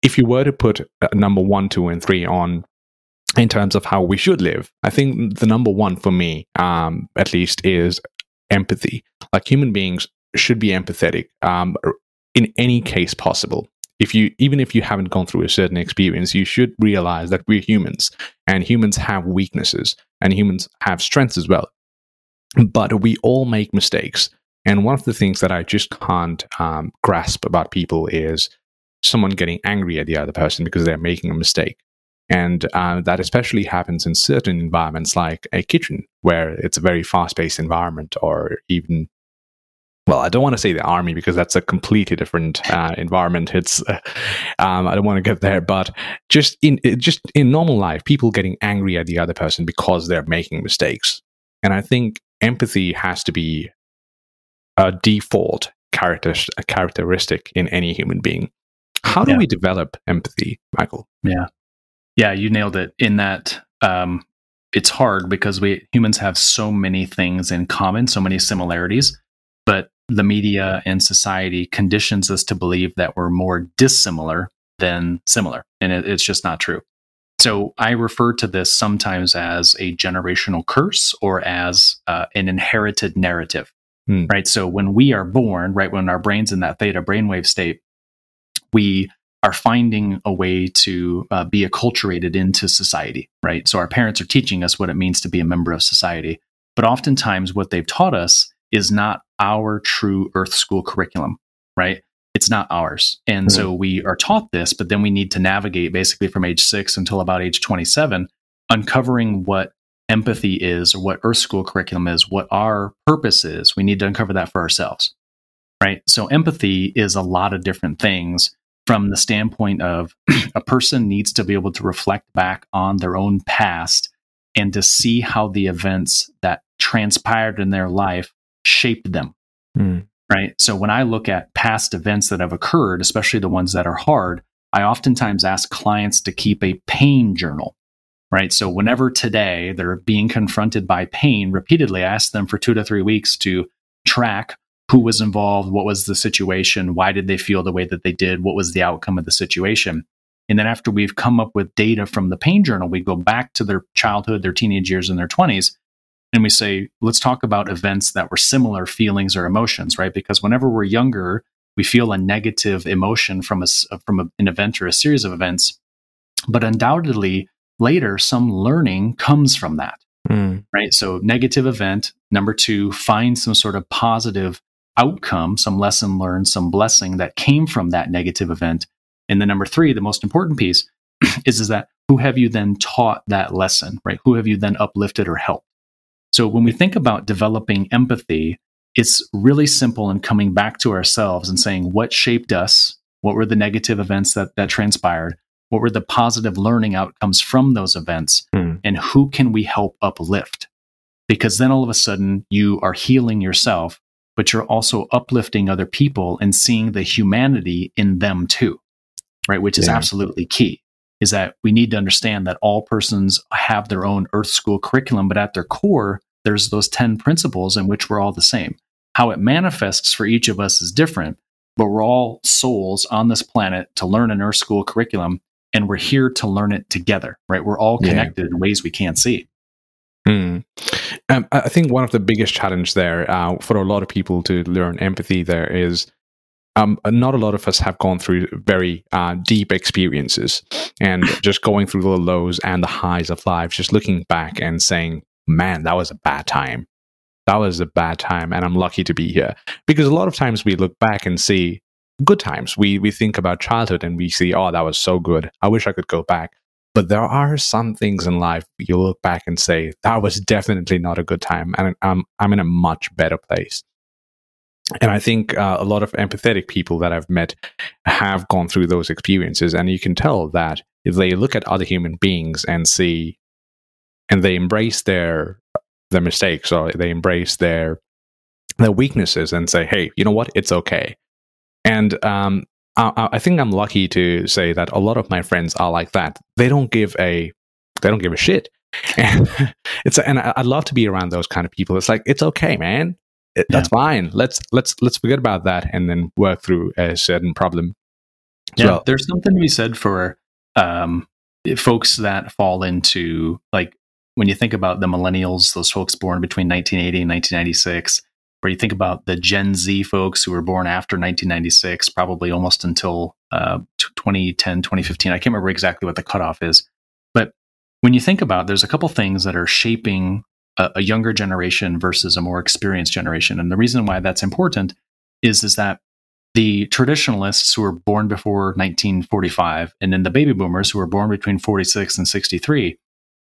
if you were to put number one, two, and three on in terms of how we should live, I think the number one for me, um, at least, is empathy. Like human beings should be empathetic um, in any case possible. if you even if you haven't gone through a certain experience you should realize that we're humans and humans have weaknesses and humans have strengths as well but we all make mistakes and one of the things that i just can't um, grasp about people is someone getting angry at the other person because they're making a mistake and uh, that especially happens in certain environments like a kitchen where it's a very fast-paced environment or even well, I don't want to say the army because that's a completely different uh, environment. It's, uh, um, I don't want to get there, but just in just in normal life, people getting angry at the other person because they're making mistakes, and I think empathy has to be a default character characteristic in any human being. How do yeah. we develop empathy, Michael? Yeah, yeah, you nailed it. In that, um, it's hard because we humans have so many things in common, so many similarities, but the media and society conditions us to believe that we're more dissimilar than similar. And it, it's just not true. So I refer to this sometimes as a generational curse or as uh, an inherited narrative, hmm. right? So when we are born, right, when our brain's in that theta brainwave state, we are finding a way to uh, be acculturated into society, right? So our parents are teaching us what it means to be a member of society. But oftentimes, what they've taught us is not our true Earth School curriculum, right? It's not ours. And mm-hmm. so we are taught this, but then we need to navigate basically from age six until about age 27, uncovering what empathy is or what Earth School curriculum is, what our purpose is. We need to uncover that for ourselves, right? So empathy is a lot of different things from the standpoint of a person needs to be able to reflect back on their own past and to see how the events that transpired in their life shaped them. Mm. Right. So when I look at past events that have occurred, especially the ones that are hard, I oftentimes ask clients to keep a pain journal. Right. So whenever today they're being confronted by pain repeatedly, I ask them for two to three weeks to track who was involved, what was the situation, why did they feel the way that they did, what was the outcome of the situation. And then after we've come up with data from the pain journal, we go back to their childhood, their teenage years, and their 20s, and we say, let's talk about events that were similar feelings or emotions, right? Because whenever we're younger, we feel a negative emotion from a, from a, an event or a series of events. But undoubtedly, later, some learning comes from that, mm. right? So, negative event. Number two, find some sort of positive outcome, some lesson learned, some blessing that came from that negative event. And then number three, the most important piece is, is that who have you then taught that lesson, right? Who have you then uplifted or helped? So when we think about developing empathy, it's really simple in coming back to ourselves and saying what shaped us, what were the negative events that, that transpired, what were the positive learning outcomes from those events, mm. and who can we help uplift? Because then all of a sudden you are healing yourself, but you're also uplifting other people and seeing the humanity in them too, right? Which is yeah. absolutely key is that we need to understand that all persons have their own earth school curriculum, but at their core, there's those 10 principles in which we're all the same. How it manifests for each of us is different, but we're all souls on this planet to learn an Earth School curriculum, and we're here to learn it together, right? We're all connected yeah. in ways we can't see. Mm. Um, I think one of the biggest challenge there uh, for a lot of people to learn empathy there is um, not a lot of us have gone through very uh, deep experiences and just going through the lows and the highs of life, just looking back and saying, man, that was a bad time. That was a bad time, and I'm lucky to be here. Because a lot of times we look back and see good times. We we think about childhood and we see, oh, that was so good. I wish I could go back. But there are some things in life you look back and say, that was definitely not a good time, and I'm I'm in a much better place. And I think uh, a lot of empathetic people that I've met have gone through those experiences, and you can tell that if they look at other human beings and see and they embrace their their mistakes or they embrace their their weaknesses and say, "Hey, you know what? It's okay." And um, I, I, think I'm lucky to say that a lot of my friends are like that. They don't give a they don't give a shit, and it's and I'd love to be around those kind of people. It's like it's okay, man. It, yeah. That's fine. Let's let's let's forget about that and then work through a certain problem. Yeah, well. there's something to be said for um, folks that fall into like when you think about the millennials, those folks born between 1980 and 1996, where you think about the Gen Z folks who were born after 1996, probably almost until uh, 2010, 2015. I can't remember exactly what the cutoff is. But when you think about, there's a couple things that are shaping a, a younger generation versus a more experienced generation, and the reason why that's important is is that the traditionalists who were born before 1945 and then the baby boomers who were born between 46 and 63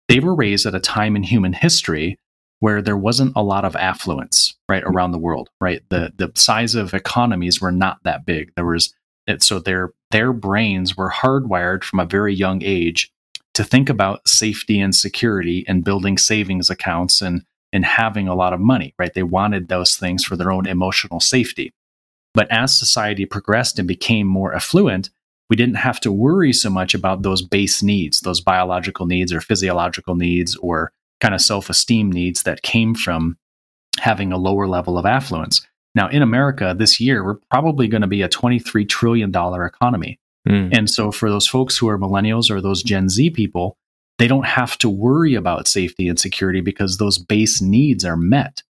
they were raised at a time in human history where there wasn't a lot of affluence right mm-hmm. around the world right? The the size of economies were not that big. There was so their their brains were hardwired from a very young age to think about safety and security and building savings accounts and and having a lot of money right? They wanted those things for their own emotional safety. But as society progressed and became more affluent, we didn't have to worry so much about those base needs, those biological needs or physiological needs or kind of self esteem needs that came from having a lower level of affluence. Now, in America this year, we're probably going to be a $23 trillion economy. Mm. And so, for those folks who are millennials or those Gen Z people, they don't have to worry about safety and security because those base needs are met.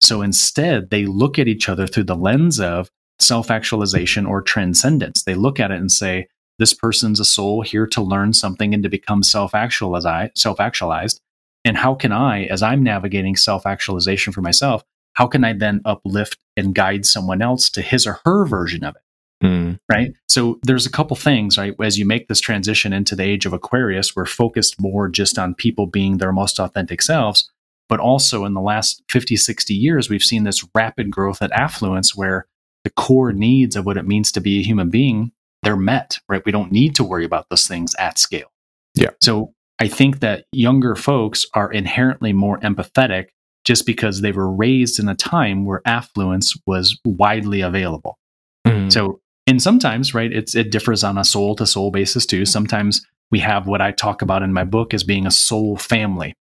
So instead, they look at each other through the lens of self actualization or transcendence. They look at it and say, this person's a soul here to learn something and to become self actualized. And how can I, as I'm navigating self actualization for myself, how can I then uplift and guide someone else to his or her version of it? Mm. Right. So there's a couple things, right? As you make this transition into the age of Aquarius, we're focused more just on people being their most authentic selves. But also in the last 50, 60 years, we've seen this rapid growth at affluence where the core needs of what it means to be a human being, they're met, right? We don't need to worry about those things at scale. Yeah. So I think that younger folks are inherently more empathetic just because they were raised in a time where affluence was widely available. Mm. So, and sometimes, right, it's it differs on a soul to soul basis too. Sometimes we have what I talk about in my book as being a soul family,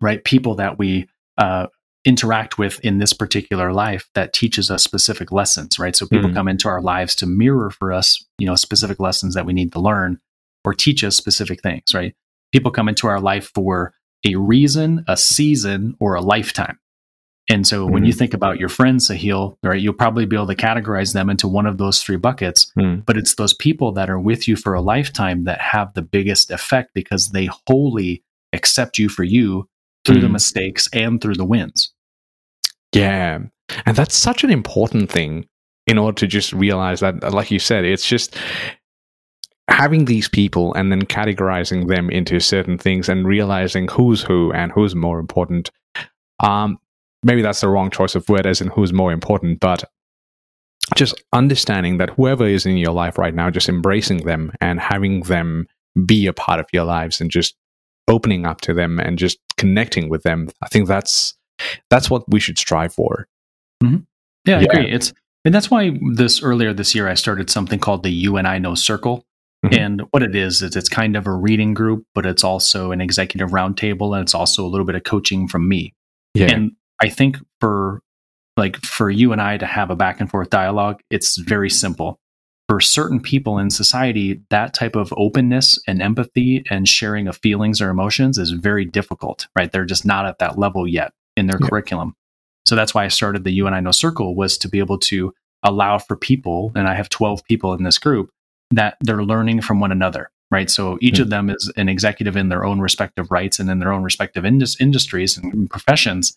right? People that we uh, interact with in this particular life that teaches us specific lessons, right? So people mm-hmm. come into our lives to mirror for us, you know, specific lessons that we need to learn or teach us specific things, right? People come into our life for a reason, a season, or a lifetime. And so mm-hmm. when you mm-hmm. think about your friends, Sahil, right, you'll probably be able to categorize them into one of those three buckets. Mm. But it's those people that are with you for a lifetime that have the biggest effect because they wholly accept you for you through mm. the mistakes and through the wins. Yeah. And that's such an important thing in order to just realize that, like you said, it's just having these people and then categorizing them into certain things and realizing who's who and who's more important. Um, maybe that's the wrong choice of word as in who's more important, but just understanding that whoever is in your life right now, just embracing them and having them be a part of your lives and just opening up to them and just connecting with them. I think that's that's what we should strive for. Mm-hmm. Yeah, I agree. It's and that's why this earlier this year I started something called the You and I Know Circle. Mm-hmm. And what it is is it's kind of a reading group, but it's also an executive roundtable, and it's also a little bit of coaching from me. Yeah. And I think for like for you and I to have a back and forth dialogue, it's very simple. For certain people in society, that type of openness and empathy and sharing of feelings or emotions is very difficult, right? They're just not at that level yet in their yeah. curriculum. So that's why I started the You and I Know Circle was to be able to allow for people, and I have 12 people in this group, that they're learning from one another, right? So each mm-hmm. of them is an executive in their own respective rights and in their own respective indus- industries and professions.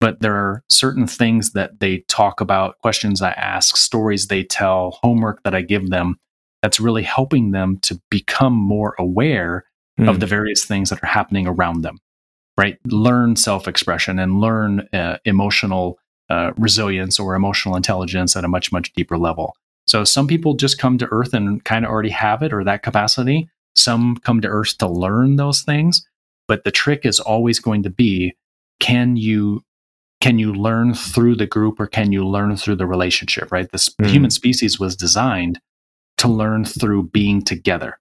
But there are certain things that they talk about, questions I ask, stories they tell, homework that I give them that's really helping them to become more aware mm. of the various things that are happening around them right? Learn self expression and learn uh, emotional uh, resilience or emotional intelligence at a much, much deeper level. So some people just come to Earth and kind of already have it or that capacity. Some come to Earth to learn those things. But the trick is always going to be can you can you learn through the group or can you learn through the relationship right this mm. human species was designed to learn through being together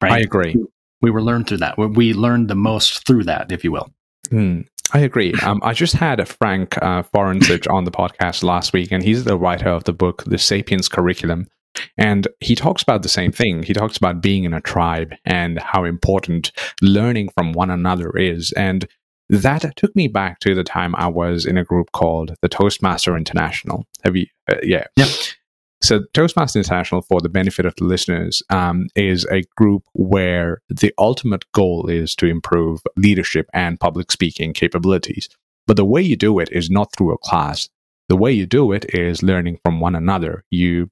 right i agree we were learned through that. We learned the most through that, if you will. Hmm. I agree. Um, I just had Frank uh, Forencich on the podcast last week, and he's the writer of the book, The Sapiens Curriculum. And he talks about the same thing. He talks about being in a tribe and how important learning from one another is. And that took me back to the time I was in a group called the Toastmaster International. Have you? Uh, yeah. Yep. So, Toastmasters International, for the benefit of the listeners, um, is a group where the ultimate goal is to improve leadership and public speaking capabilities. But the way you do it is not through a class. The way you do it is learning from one another. You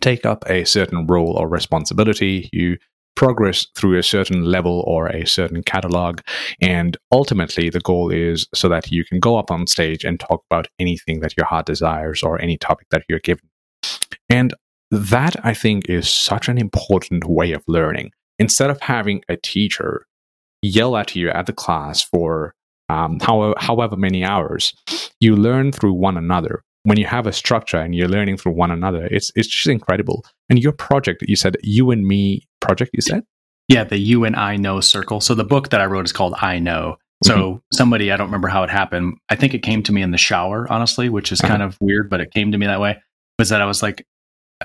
take up a certain role or responsibility, you progress through a certain level or a certain catalog. And ultimately, the goal is so that you can go up on stage and talk about anything that your heart desires or any topic that you're given. And that, I think, is such an important way of learning. Instead of having a teacher yell at you at the class for um, however, however many hours, you learn through one another when you have a structure and you're learning through one another, it's it's just incredible. And your project, you said you and me project, you said? Yeah, the you and I know circle. So the book that I wrote is called I Know. So mm-hmm. somebody, I don't remember how it happened. I think it came to me in the shower, honestly, which is uh-huh. kind of weird, but it came to me that way. Was that I was like,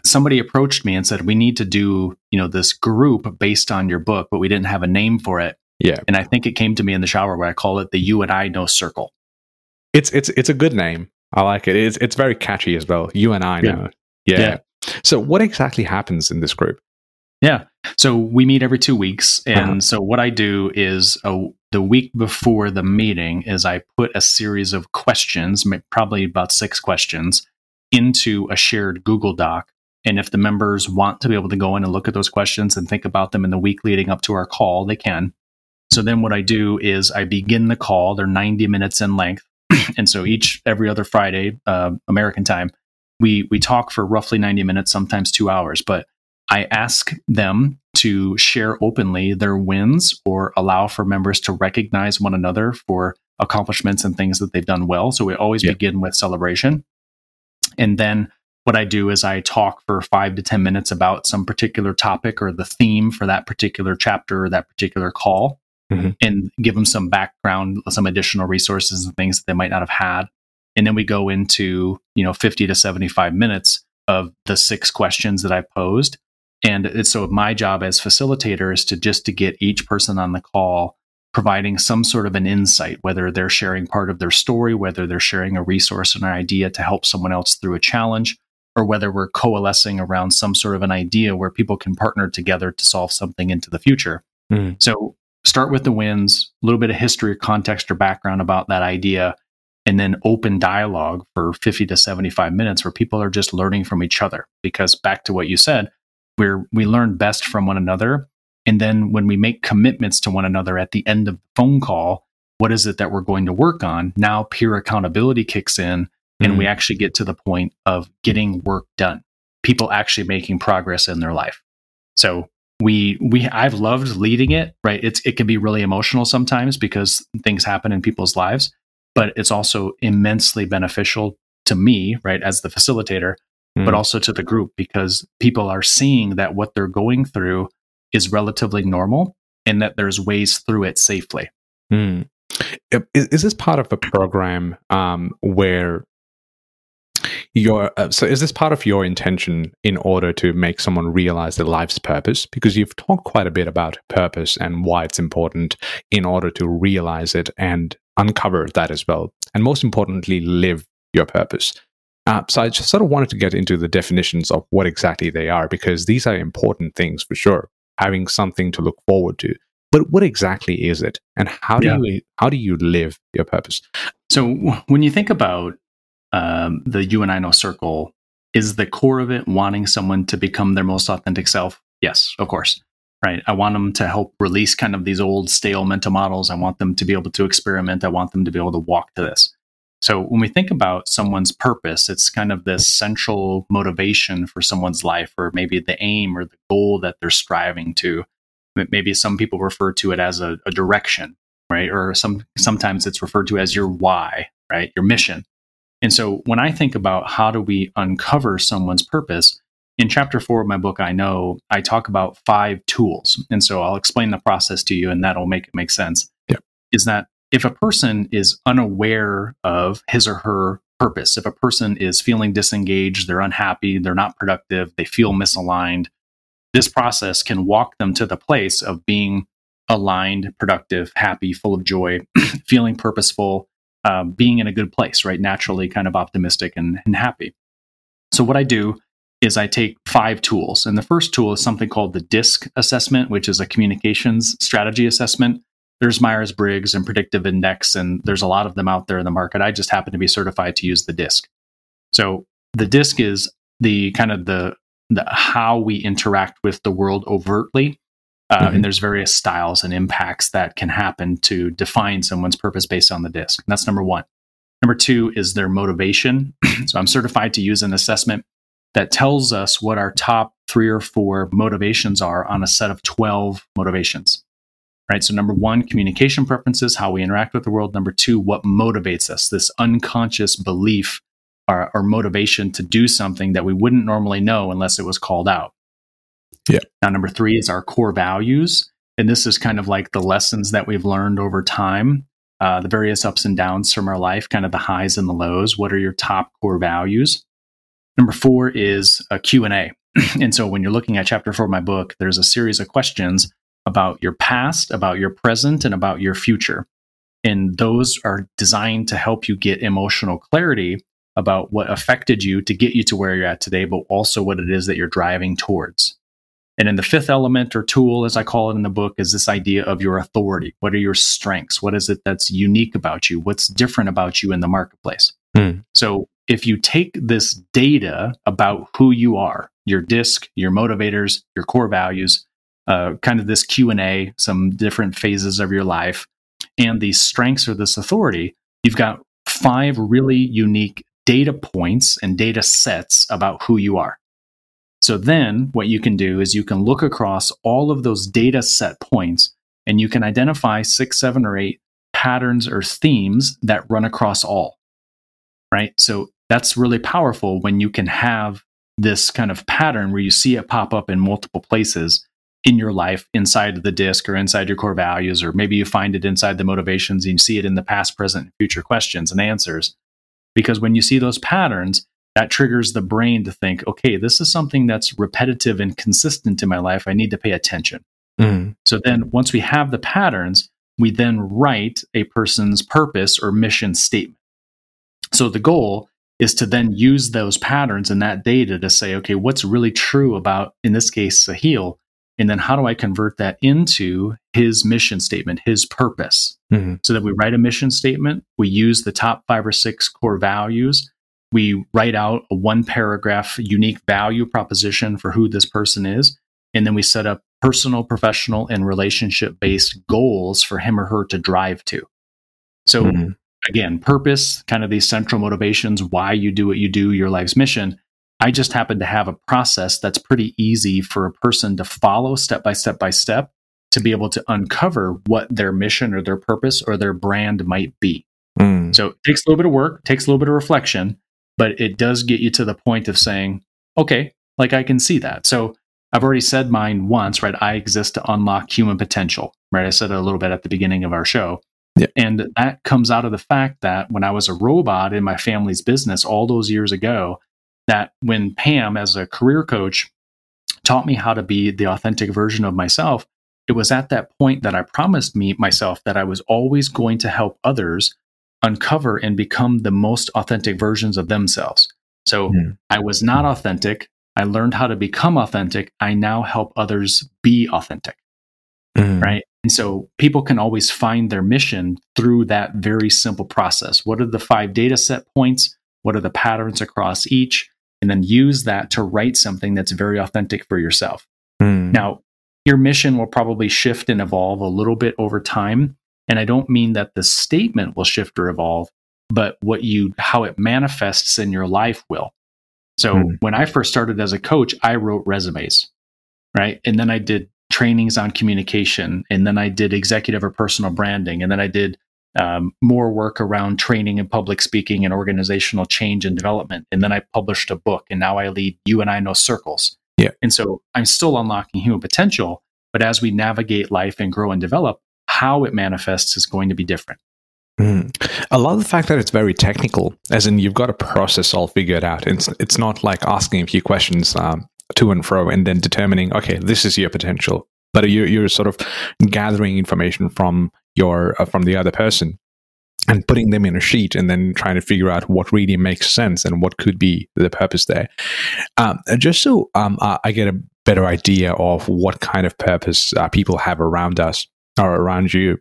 somebody approached me and said, "We need to do, you know, this group based on your book, but we didn't have a name for it." Yeah, and I think it came to me in the shower where I call it the "You and I Know Circle." It's it's it's a good name. I like it. It's it's very catchy as well. You and I know. Yeah. yeah. So what exactly happens in this group? Yeah. So we meet every two weeks, and uh-huh. so what I do is a, uh, the week before the meeting is I put a series of questions, probably about six questions, into a shared Google Doc. And if the members want to be able to go in and look at those questions and think about them in the week leading up to our call, they can. So then what I do is I begin the call. They're 90 minutes in length. and so each every other Friday, uh, American time, we we talk for roughly ninety minutes, sometimes two hours. But I ask them to share openly their wins or allow for members to recognize one another for accomplishments and things that they've done well. So we always begin with celebration, and then what I do is I talk for five to 10 minutes about some particular topic or the theme for that particular chapter or that particular call mm-hmm. and give them some background, some additional resources and things that they might not have had. And then we go into, you know, 50 to 75 minutes of the six questions that I posed. And it's, so my job as facilitator is to just to get each person on the call providing some sort of an insight, whether they're sharing part of their story, whether they're sharing a resource or an idea to help someone else through a challenge, or whether we're coalescing around some sort of an idea where people can partner together to solve something into the future. Mm. So start with the wins, a little bit of history or context or background about that idea, and then open dialogue for 50 to 75 minutes where people are just learning from each other. Because back to what you said, we're, we learn best from one another. And then when we make commitments to one another at the end of the phone call, what is it that we're going to work on? Now peer accountability kicks in and mm-hmm. we actually get to the point of getting work done, people actually making progress in their life. So we we I've loved leading it, right? It's it can be really emotional sometimes because things happen in people's lives, but it's also immensely beneficial to me, right, as the facilitator, mm. but also to the group because people are seeing that what they're going through is relatively normal and that there's ways through it safely. Mm. Is, is, this part of a program um, where your uh, so is this part of your intention in order to make someone realize their life's purpose? Because you've talked quite a bit about purpose and why it's important in order to realize it and uncover that as well and most importantly live your purpose. Uh, so i just sort of wanted to get into the definitions of what exactly they are because these are important things for sure having something to look forward to. But what exactly is it and how do yeah. you how do you live your purpose? So when you think about um, the you and I know circle is the core of it wanting someone to become their most authentic self? Yes, of course. Right. I want them to help release kind of these old stale mental models. I want them to be able to experiment. I want them to be able to walk to this. So when we think about someone's purpose, it's kind of this central motivation for someone's life, or maybe the aim or the goal that they're striving to. Maybe some people refer to it as a, a direction, right? Or some sometimes it's referred to as your why, right? Your mission. And so when I think about how do we uncover someone's purpose, in chapter four of my book, I know I talk about five tools. And so I'll explain the process to you and that'll make it make sense. Yep. Is that if a person is unaware of his or her purpose, if a person is feeling disengaged, they're unhappy, they're not productive, they feel misaligned, this process can walk them to the place of being aligned, productive, happy, full of joy, feeling purposeful, uh, being in a good place, right? Naturally, kind of optimistic and, and happy. So, what I do is I take five tools. And the first tool is something called the DISC assessment, which is a communications strategy assessment. There's Myers Briggs and Predictive Index, and there's a lot of them out there in the market. I just happen to be certified to use the DISC. So the DISC is the kind of the, the how we interact with the world overtly. Uh, mm-hmm. And there's various styles and impacts that can happen to define someone's purpose based on the DISC. And that's number one. Number two is their motivation. so I'm certified to use an assessment that tells us what our top three or four motivations are on a set of 12 motivations. Right. So, number one, communication preferences, how we interact with the world. Number two, what motivates us, this unconscious belief or, or motivation to do something that we wouldn't normally know unless it was called out. Yeah. Now, number three is our core values. And this is kind of like the lessons that we've learned over time, uh, the various ups and downs from our life, kind of the highs and the lows. What are your top core values? Number four is a Q&A. and so when you're looking at chapter four of my book, there's a series of questions about your past, about your present, and about your future. And those are designed to help you get emotional clarity about what affected you to get you to where you're at today, but also what it is that you're driving towards. And then the fifth element or tool, as I call it in the book, is this idea of your authority. What are your strengths? What is it that's unique about you? What's different about you in the marketplace? Hmm. So if you take this data about who you are, your disc, your motivators, your core values, uh, kind of this Q&A, some different phases of your life, and these strengths or this authority, you've got five really unique data points and data sets about who you are. So then what you can do is you can look across all of those data set points and you can identify six, seven, or eight patterns or themes that run across all. Right. So that's really powerful when you can have this kind of pattern where you see it pop up in multiple places in your life inside the disc or inside your core values, or maybe you find it inside the motivations and you see it in the past, present, future questions and answers. Because when you see those patterns, that triggers the brain to think, okay, this is something that's repetitive and consistent in my life. I need to pay attention. Mm. So then once we have the patterns, we then write a person's purpose or mission statement. So the goal is to then use those patterns and that data to say, okay, what's really true about, in this case, Sahil? And then how do I convert that into his mission statement, his purpose? Mm-hmm. So that we write a mission statement, we use the top five or six core values, we write out a one paragraph unique value proposition for who this person is, and then we set up personal, professional, and relationship based goals for him or her to drive to. So mm-hmm again, purpose, kind of these central motivations, why you do what you do, your life's mission. I just happen to have a process that's pretty easy for a person to follow step by step by step to be able to uncover what their mission or their purpose or their brand might be. Mm. So it takes a little bit of work, takes a little bit of reflection, but it does get you to the point of saying, okay, like I can see that. So I've already said mine once, right? I exist to unlock human potential, right? I said it a little bit at the beginning of our show. Yeah. And that comes out of the fact that when I was a robot in my family's business all those years ago, that when Pam, as a career coach, taught me how to be the authentic version of myself, it was at that point that I promised me myself that I was always going to help others uncover and become the most authentic versions of themselves. So mm. I was not authentic. I learned how to become authentic. I now help others be authentic. Mm. Right. And so people can always find their mission through that very simple process. What are the five data set points? What are the patterns across each? And then use that to write something that's very authentic for yourself. Mm. Now, your mission will probably shift and evolve a little bit over time. And I don't mean that the statement will shift or evolve, but what you, how it manifests in your life will. So mm. when I first started as a coach, I wrote resumes, right? And then I did trainings on communication, and then I did executive or personal branding, and then I did um, more work around training and public speaking and organizational change and development. And then I published a book, and now I lead You and I Know Circles. Yeah. And so I'm still unlocking human potential, but as we navigate life and grow and develop, how it manifests is going to be different. Mm. I love the fact that it's very technical, as in you've got a process all figured out. It's it's not like asking a few questions. Um, to and fro and then determining, okay, this is your potential. but you're, you're sort of gathering information from your uh, from the other person and putting them in a sheet and then trying to figure out what really makes sense and what could be the purpose there. Um, just so um, I get a better idea of what kind of purpose uh, people have around us or around you.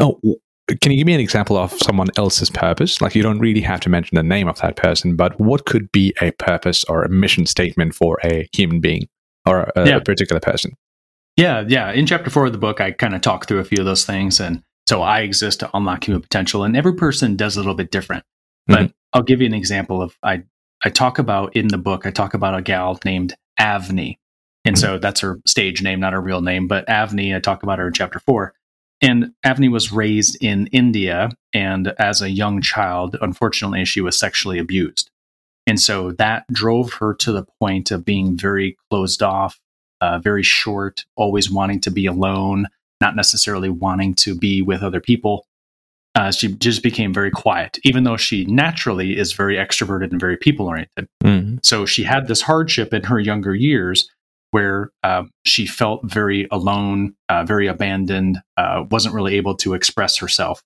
Oh, can you give me an example of someone else's purpose? Like you don't really have to mention the name of that person, but what could be a purpose or a mission statement for a human being or a, yeah. a particular person? Yeah, yeah. In chapter four of the book, I kind of talk through a few of those things, and so I exist to unlock human potential, and every person does a little bit different. But mm-hmm. I'll give you an example of I I talk about in the book. I talk about a gal named Avni, and so that's her stage name, not her real name. But Avni, I talk about her in chapter four. And Avni was raised in India, and as a young child, unfortunately, she was sexually abused. And so that drove her to the point of being very closed off, uh, very short, always wanting to be alone, not necessarily wanting to be with other people. Uh, she just became very quiet, even though she naturally is very extroverted and very people oriented. Mm-hmm. So she had this hardship in her younger years where uh, she felt very alone, uh, very abandoned, uh, wasn't really able to express herself.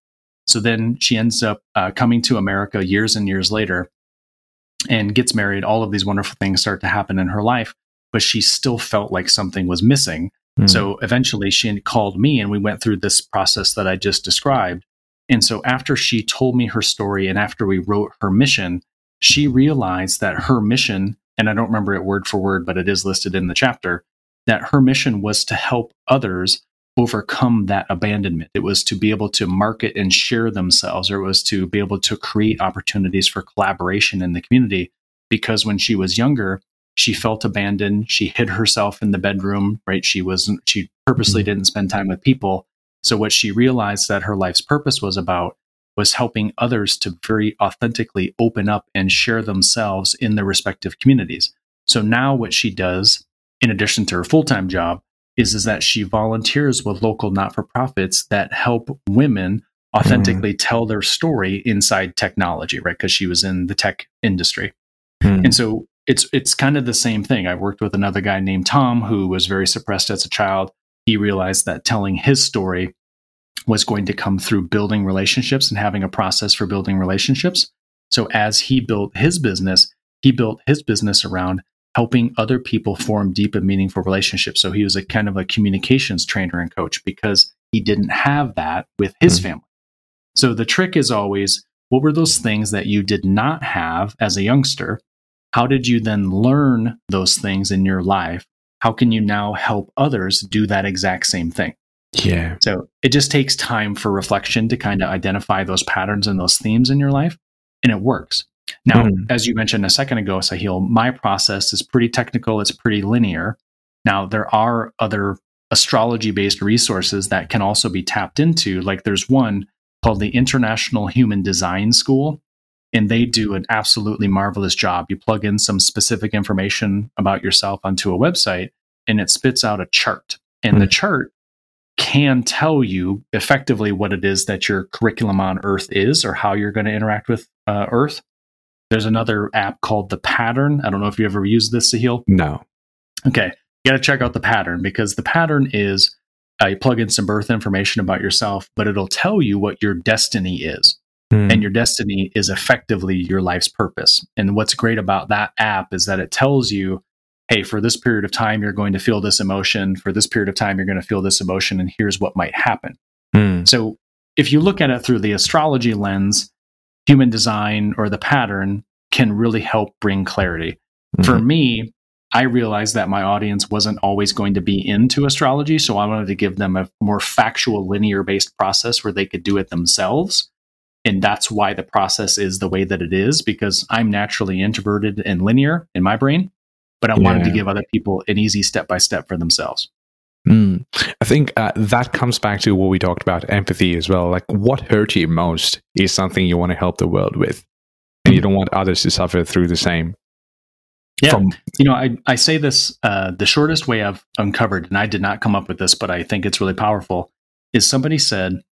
So then she ends up uh, coming to America years and years later and gets married. All of these wonderful things start to happen in her life, but she still felt like something was missing. Mm. So eventually she called me and we went through this process that I just described. And so after she told me her story and after we wrote her mission, she realized that her mission, and I don't remember it word for word, but it is listed in the chapter, that her mission was to help others overcome that abandonment. It was to be able to market and share themselves, or it was to be able to create opportunities for collaboration in the community. Because when she was younger, she felt abandoned. She hid herself in the bedroom, right? She wasn't, she purposely mm-hmm. didn't spend time with people. So what she realized that her life's purpose was about was helping others to very authentically open up and share themselves in their respective communities. So now what she does, in addition to her full-time job, is, is that she volunteers with local not-for-profits that help women authentically mm. tell their story inside technology, right? Because she was in the tech industry. Mm. And so it's it's kind of the same thing. I worked with another guy named Tom who was very suppressed as a child. He realized that telling his story was going to come through building relationships and having a process for building relationships. So as he built his business, he built his business around helping other people form deep and meaningful relationships. So he was a kind of a communications trainer and coach because he didn't have that with his mm-hmm. family. So the trick is always what were those things that you did not have as a youngster how did you then learn those things in your life? How can you now help others do that exact same thing? Yeah. So it just takes time for reflection to kind of identify those patterns and those themes in your life, and it works. Now, mm. as you mentioned a second ago, Sahil, my process is pretty technical, it's pretty linear. Now, there are other astrology based resources that can also be tapped into. Like there's one called the International Human Design School and they do an absolutely marvelous job. You plug in some specific information about yourself onto a website and it spits out a chart. And mm-hmm. the hmm. chart can tell you effectively what it is that your curriculum on Earth is or how you're going to interact with uh, Earth. There's another app called The Pattern. I don't know if you ever used this, Sahil. No. Okay. You got to check out The Pattern because The Pattern is uh, you plug in some birth information about yourself, but it'll tell you what your destiny is. Mm. And your destiny is effectively your life's purpose. And what's great about that app is that it tells you, hey, for this period of time, you're going to feel this emotion. For this period of time, you're going to feel this emotion. And here's what might happen. Mm. So if you look at it through the astrology lens, human design or the pattern can really help bring clarity. Mm. For me, I realized that my audience wasn't always going to be into astrology. So I wanted to give them a more factual, linear based process where they could do it themselves and that's why the process is the way that it is because I'm naturally introverted and linear in my brain, but I yeah. wanted to give other people an easy step by step for themselves. Mm. I think uh, that comes back to what we talked about empathy as well. Like, what hurt you most is something you want to help the world with, and you don't want others to suffer through the same. Yeah. From- you know, I, I say this uh, the shortest way I've uncovered, and I did not come up with this, but I think it's really powerful, is somebody said,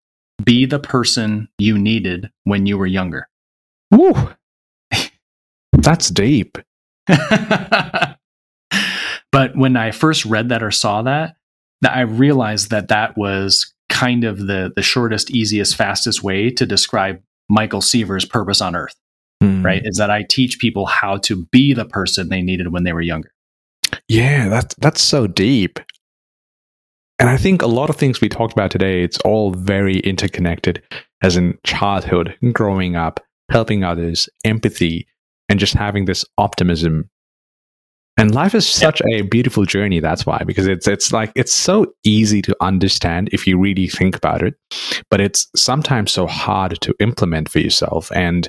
be the person you needed when you were younger. Woo. That's deep. but when I first read that or saw that, that I realized that that was kind of the the shortest, easiest, fastest way to describe Michael Seaver's purpose on earth. Mm. Right? Is that I teach people how to be the person they needed when they were younger. Yeah, that's that's so deep. And I think a lot of things we talked about today, it's all very interconnected, as in childhood, growing up, helping others, empathy, and just having this optimism. And life is such a beautiful journey. That's why, because it's it's like it's so easy to understand if you really think about it, but it's sometimes so hard to implement for yourself, and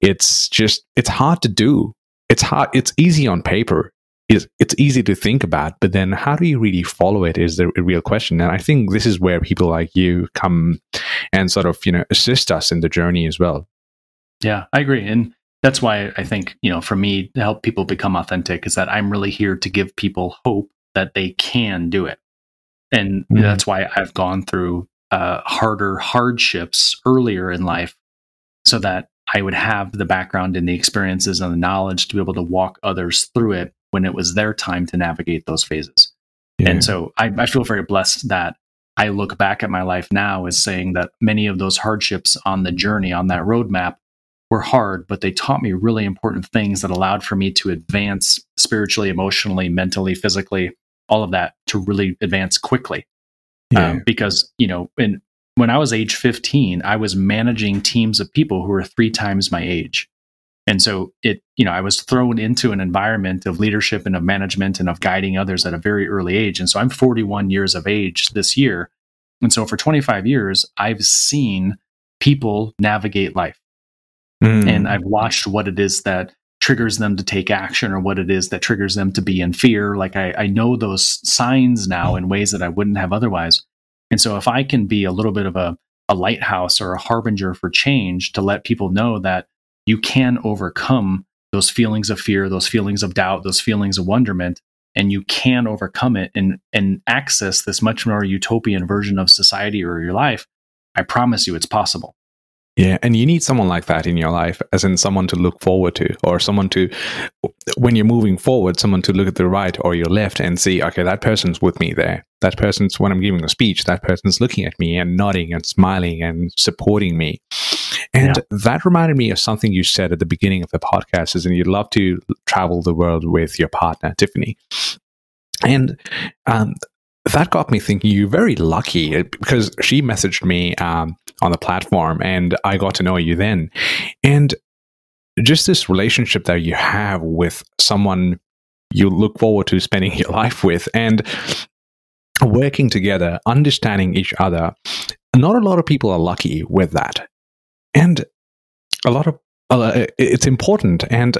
it's just it's hard to do. It's hard. It's easy on paper it's, it's easy to think about, but then how do you really follow it is the real question. And I think this is where people like you come and sort of, you know, assist us in the journey as well. Yeah, I agree. And that's why I think, you know, for me to help people become authentic is that I'm really here to give people hope that they can do it. And mm-hmm. that's why I've gone through uh, harder hardships earlier in life so that I would have the background and the experiences and the knowledge to be able to walk others through it when it was their time to navigate those phases. Yeah. And so I, I feel very blessed that I look back at my life now as saying that many of those hardships on the journey, on that roadmap, were hard, but they taught me really important things that allowed for me to advance spiritually, emotionally, mentally, physically, all of that to really advance quickly. Yeah. Um, because, you know, in, when I was age 15, I was managing teams of people who were three times my age. And so it, you know, I was thrown into an environment of leadership and of management and of guiding others at a very early age. And so I'm 41 years of age this year. And so for 25 years, I've seen people navigate life. Mm. And I've watched what it is that triggers them to take action or what it is that triggers them to be in fear. Like I, I know those signs now in ways that I wouldn't have otherwise. And so if I can be a little bit of a, a lighthouse or a harbinger for change to let people know that you can overcome those feelings of fear, those feelings of doubt, those feelings of wonderment, and you can overcome it and and access this much more utopian version of society or your life. I promise you, it's possible. Yeah, and you need someone like that in your life, as in someone to look forward to, or someone to, when you're moving forward, someone to look at the right or your left and see, okay, that person's with me there. That person's, when I'm giving a speech, that person's looking at me and nodding and smiling and supporting me. And yeah. that reminded me of something you said at the beginning of the podcast, is and you'd love to travel the world with your partner, Tiffany. And um, that got me thinking you're very lucky because she messaged me um, on the platform and I got to know you then. And just this relationship that you have with someone you look forward to spending your life with and working together, understanding each other. Not a lot of people are lucky with that. And a lot of uh, it's important. And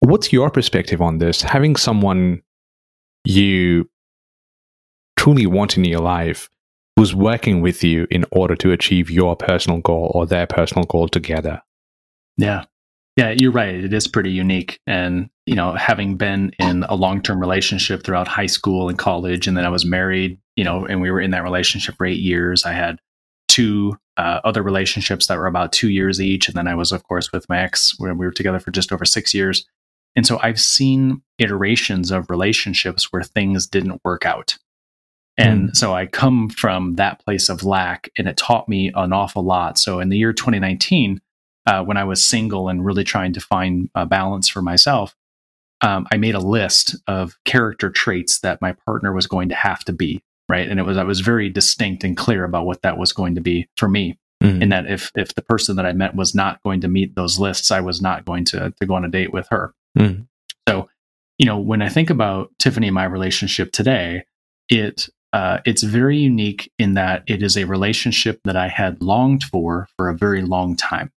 what's your perspective on this? Having someone you truly want in your life who's working with you in order to achieve your personal goal or their personal goal together. Yeah. Yeah, you're right. It is pretty unique. And, you know, having been in a long term relationship throughout high school and college, and then I was married, you know, and we were in that relationship for eight years. I had two uh, other relationships that were about two years each. And then I was, of course, with my ex, where we were together for just over six years. And so I've seen iterations of relationships where things didn't work out. And mm. so I come from that place of lack, and it taught me an awful lot. So in the year 2019, uh, when I was single and really trying to find a balance for myself, um, I made a list of character traits that my partner was going to have to be right, and it was I was very distinct and clear about what that was going to be for me. Mm. And that if if the person that I met was not going to meet those lists, I was not going to to go on a date with her. Mm. So, you know, when I think about Tiffany and my relationship today, it uh, it's very unique in that it is a relationship that I had longed for for a very long time,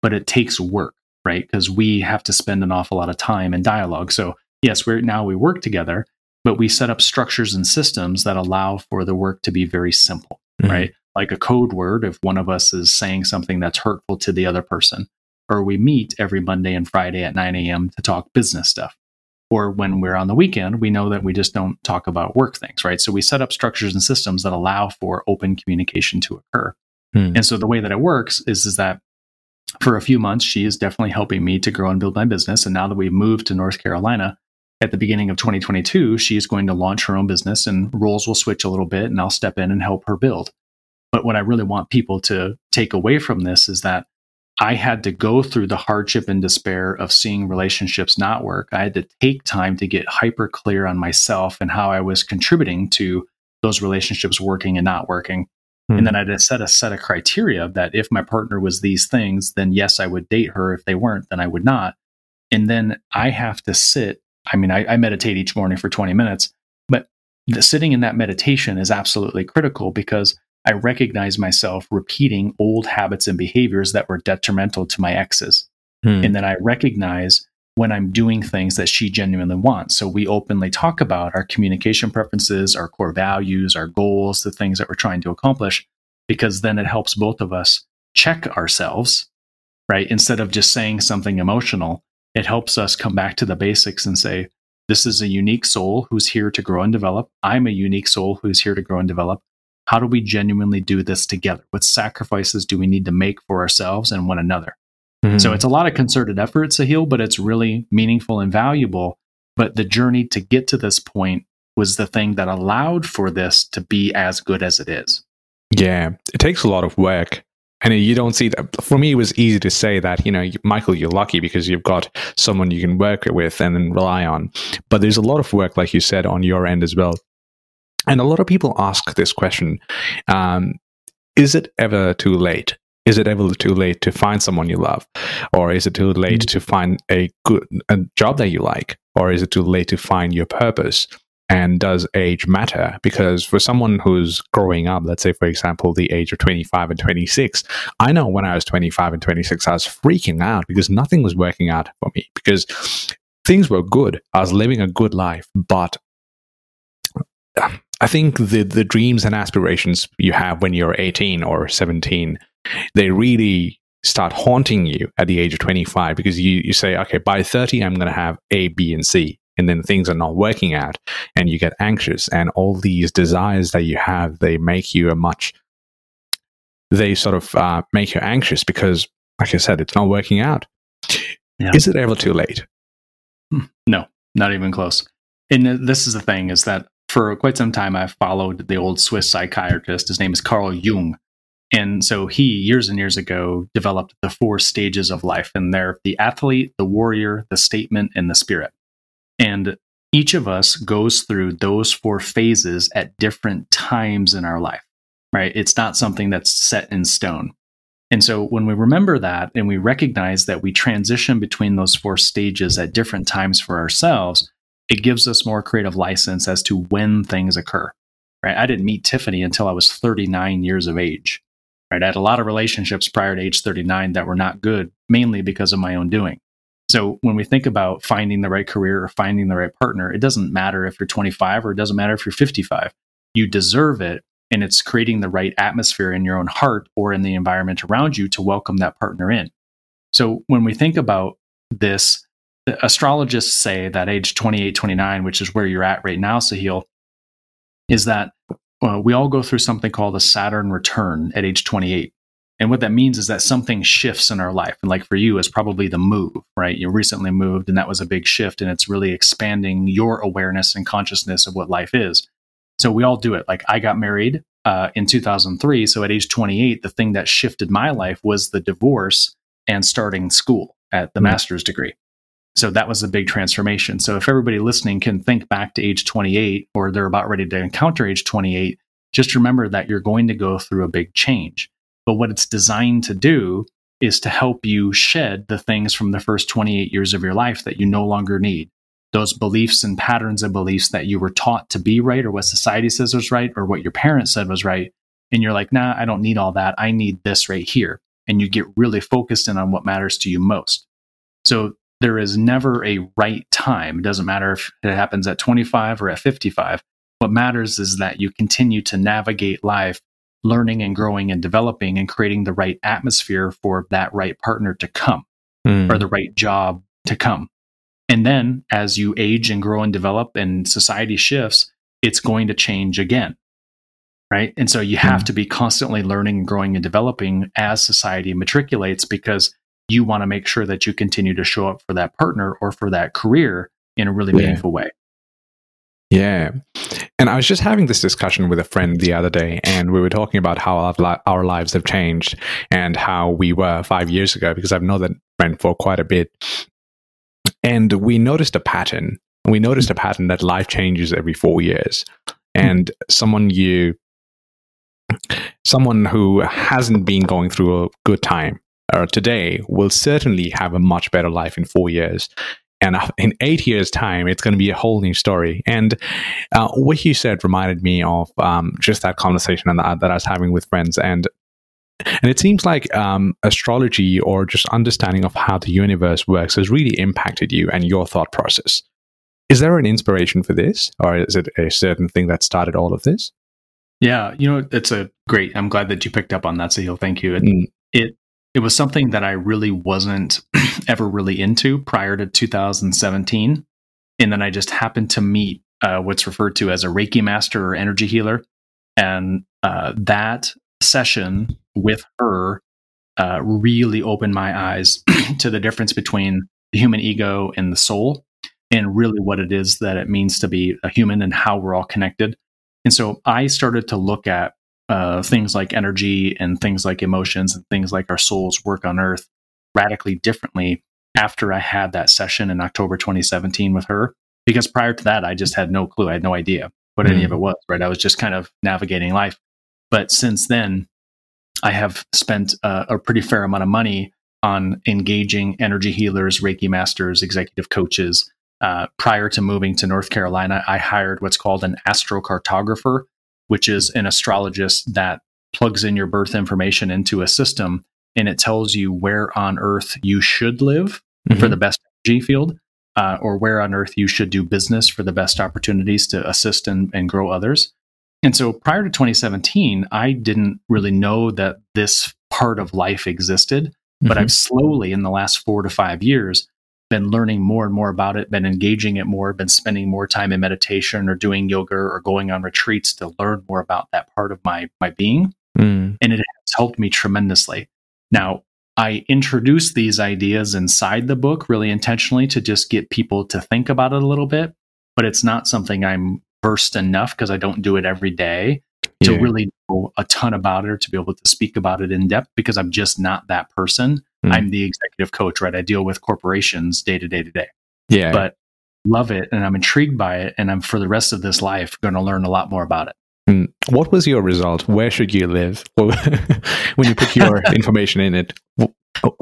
but it takes work, right? Because we have to spend an awful lot of time in dialogue. So yes, we're now we work together, but we set up structures and systems that allow for the work to be very simple, mm-hmm. right? Like a code word if one of us is saying something that's hurtful to the other person, or we meet every Monday and Friday at 9 a.m. to talk business stuff or when we're on the weekend, we know that we just don't talk about work things, right? So we set up structures and systems that allow for open communication to occur. Hmm. And so the way that it works is, is that for a few months, she is definitely helping me to grow and build my business. And now that we've moved to North Carolina, at the beginning of 2022, she is going to launch her own business and roles will switch a little bit and I'll step in and help her build. But what I really want people to take away from this is that I had to go through the hardship and despair of seeing relationships not work. I had to take time to get hyper clear on myself and how I was contributing to those relationships working and not working. Mm. And then I had to set a set of criteria that if my partner was these things, then yes, I would date her. If they weren't, then I would not. And then I have to sit. I mean, I, I meditate each morning for 20 minutes, but the sitting in that meditation is absolutely critical because I recognize myself repeating old habits and behaviors that were detrimental to my exes. Hmm. And then I recognize when I'm doing things that she genuinely wants. So we openly talk about our communication preferences, our core values, our goals, the things that we're trying to accomplish, because then it helps both of us check ourselves, right? Instead of just saying something emotional, it helps us come back to the basics and say, this is a unique soul who's here to grow and develop. I'm a unique soul who's here to grow and develop how do we genuinely do this together? What sacrifices do we need to make for ourselves and one another? Mm-hmm. So it's a lot of concerted effort, Sahil, but it's really meaningful and valuable. But the journey to get to this point was the thing that allowed for this to be as good as it is. Yeah, it takes a lot of work. And you don't see that. For me, it was easy to say that, you know, Michael, you're lucky because you've got someone you can work with and then rely on. But there's a lot of work, like you said, on your end as well and a lot of people ask this question um, Is it ever too late? Is it ever too late to find someone you love? Or is it too late mm-hmm. to find a good a job that you like? Or is it too late to find your purpose? And does age matter? Because for someone who's growing up, let's say, for example, the age of 25 and 26, I know when I was 25 and 26, I was freaking out because nothing was working out for me because things were good. I was living a good life, but I think the the dreams and aspirations you have when you're 18 or 17, they really start haunting you at the age of 25 because you, you say, okay, by 30, I'm going to have A, B, and C. And then things are not working out and you get anxious. And all these desires that you have, they make you a much, they sort of uh, make you anxious because, like I said, it's not working out. Yeah. Is it ever too late? Hmm. No, not even close. And this is the thing is that for quite some time, I've followed the old Swiss psychiatrist. His name is Carl Jung. And so he, years and years ago, developed the four stages of life, and they're the athlete, the warrior, the statement, and the spirit. And each of us goes through those four phases at different times in our life, right? It's not something that's set in stone. And so when we remember that and we recognize that we transition between those four stages at different times for ourselves, it gives us more creative license as to when things occur. Right? I didn't meet Tiffany until I was 39 years of age. Right? I had a lot of relationships prior to age 39 that were not good, mainly because of my own doing. So when we think about finding the right career or finding the right partner, it doesn't matter if you're 25 or it doesn't matter if you're 55. You deserve it. And it's creating the right atmosphere in your own heart or in the environment around you to welcome that partner in. So when we think about this, astrologists say that age 28, 29, which is where you're at right now, Sahil, is that uh, we all go through something called a Saturn return at age 28. And what that means is that something shifts in our life. And like for you, is probably the move, right? You recently moved and that was a big shift and it's really expanding your awareness and consciousness of what life is. So we all do it. Like I got married uh, in 2003. So at age 28, the thing that shifted my life was the divorce and starting school at the mm-hmm. master's degree. So that was a big transformation. So if everybody listening can think back to age 28 or they're about ready to encounter age 28, just remember that you're going to go through a big change. But what it's designed to do is to help you shed the things from the first 28 years of your life that you no longer need. Those beliefs and patterns of beliefs that you were taught to be right or what society says was right or what your parents said was right. And you're like, nah, I don't need all that. I need this right here. And you get really focused in on what matters to you most. So there is never a right time. It doesn't matter if it happens at 25 or at 55. What matters is that you continue to navigate life, learning and growing and developing and creating the right atmosphere for that right partner to come mm. or the right job to come. And then as you age and grow and develop and society shifts, it's going to change again. Right. And so you have mm. to be constantly learning and growing and developing as society matriculates because you want to make sure that you continue to show up for that partner or for that career in a really Yeah. meaningful way. Yeah. And I was just having this discussion with a friend the other day, and we were talking about how our, li- our lives have changed and how we were five years ago, because I've known that friend for quite a bit. And we noticed a pattern. We noticed a pattern that life changes every four years. Hmm. And someone you, someone who hasn't been going through a good time or today will certainly have a much better life in four years. And uh, in eight years' time, it's going to be a whole new story. And uh, what you said reminded me of um, just that conversation that, that I was having with friends. And and it seems like um, astrology or just understanding of how the universe works has really impacted you and your thought process. Is there an inspiration for this, or is it a certain thing that started all of this? Yeah, you know, it's a great. I'm glad that you picked up on that, Sahil. Thank you. It, Mm. it it was something that I really wasn't ever really into prior to 2017, and then I just happened to meet uh, what's referred to as a Reiki master or energy healer, and uh, that session with her uh, really opened my eyes to the difference between the human ego and the soul, and really what it is that it means to be a human and how we're all connected. And so I started to look at uh, things like energy and things like emotions and things like our souls work on earth radically differently after I had that session in October 2017 with her. Because prior to that, I just had no clue. I had no idea what any Mm. of it was, right? I was just kind of navigating life. But since then, I have spent uh, a pretty fair amount of money on engaging energy healers, Reiki masters, executive coaches. Uh, prior to moving to North Carolina, I hired what's called an astrocartographer, which is an astrologist that plugs in your birth information into a system and it tells you where on earth you should live for Mhm. the best energy field uh, or where on earth you should do business for the best opportunities to assist and, and grow others. And so prior to 2017, I didn't really know that this part of life existed, but Mhm. I've slowly in the last four to five years been learning more and more about it, been engaging it more, been spending more time in meditation or doing yoga or going on retreats to learn more about that part of my my being Mm. and it has helped me tremendously. Now, I introduced these ideas inside the book really intentionally to just get people to think about it a little bit, but it's not something I'm versed enough because I don't do it every day to really know a ton about it or to be able to speak about it in depth because I'm just not that person. Mm. I'm the executive coach, right? I deal with corporations day to day to day, yeah. but love it and I'm intrigued by it. And I'm for the rest of this life going to learn a lot more about it. Mm. What was your result? Where should you live? when you put your information in it, oh,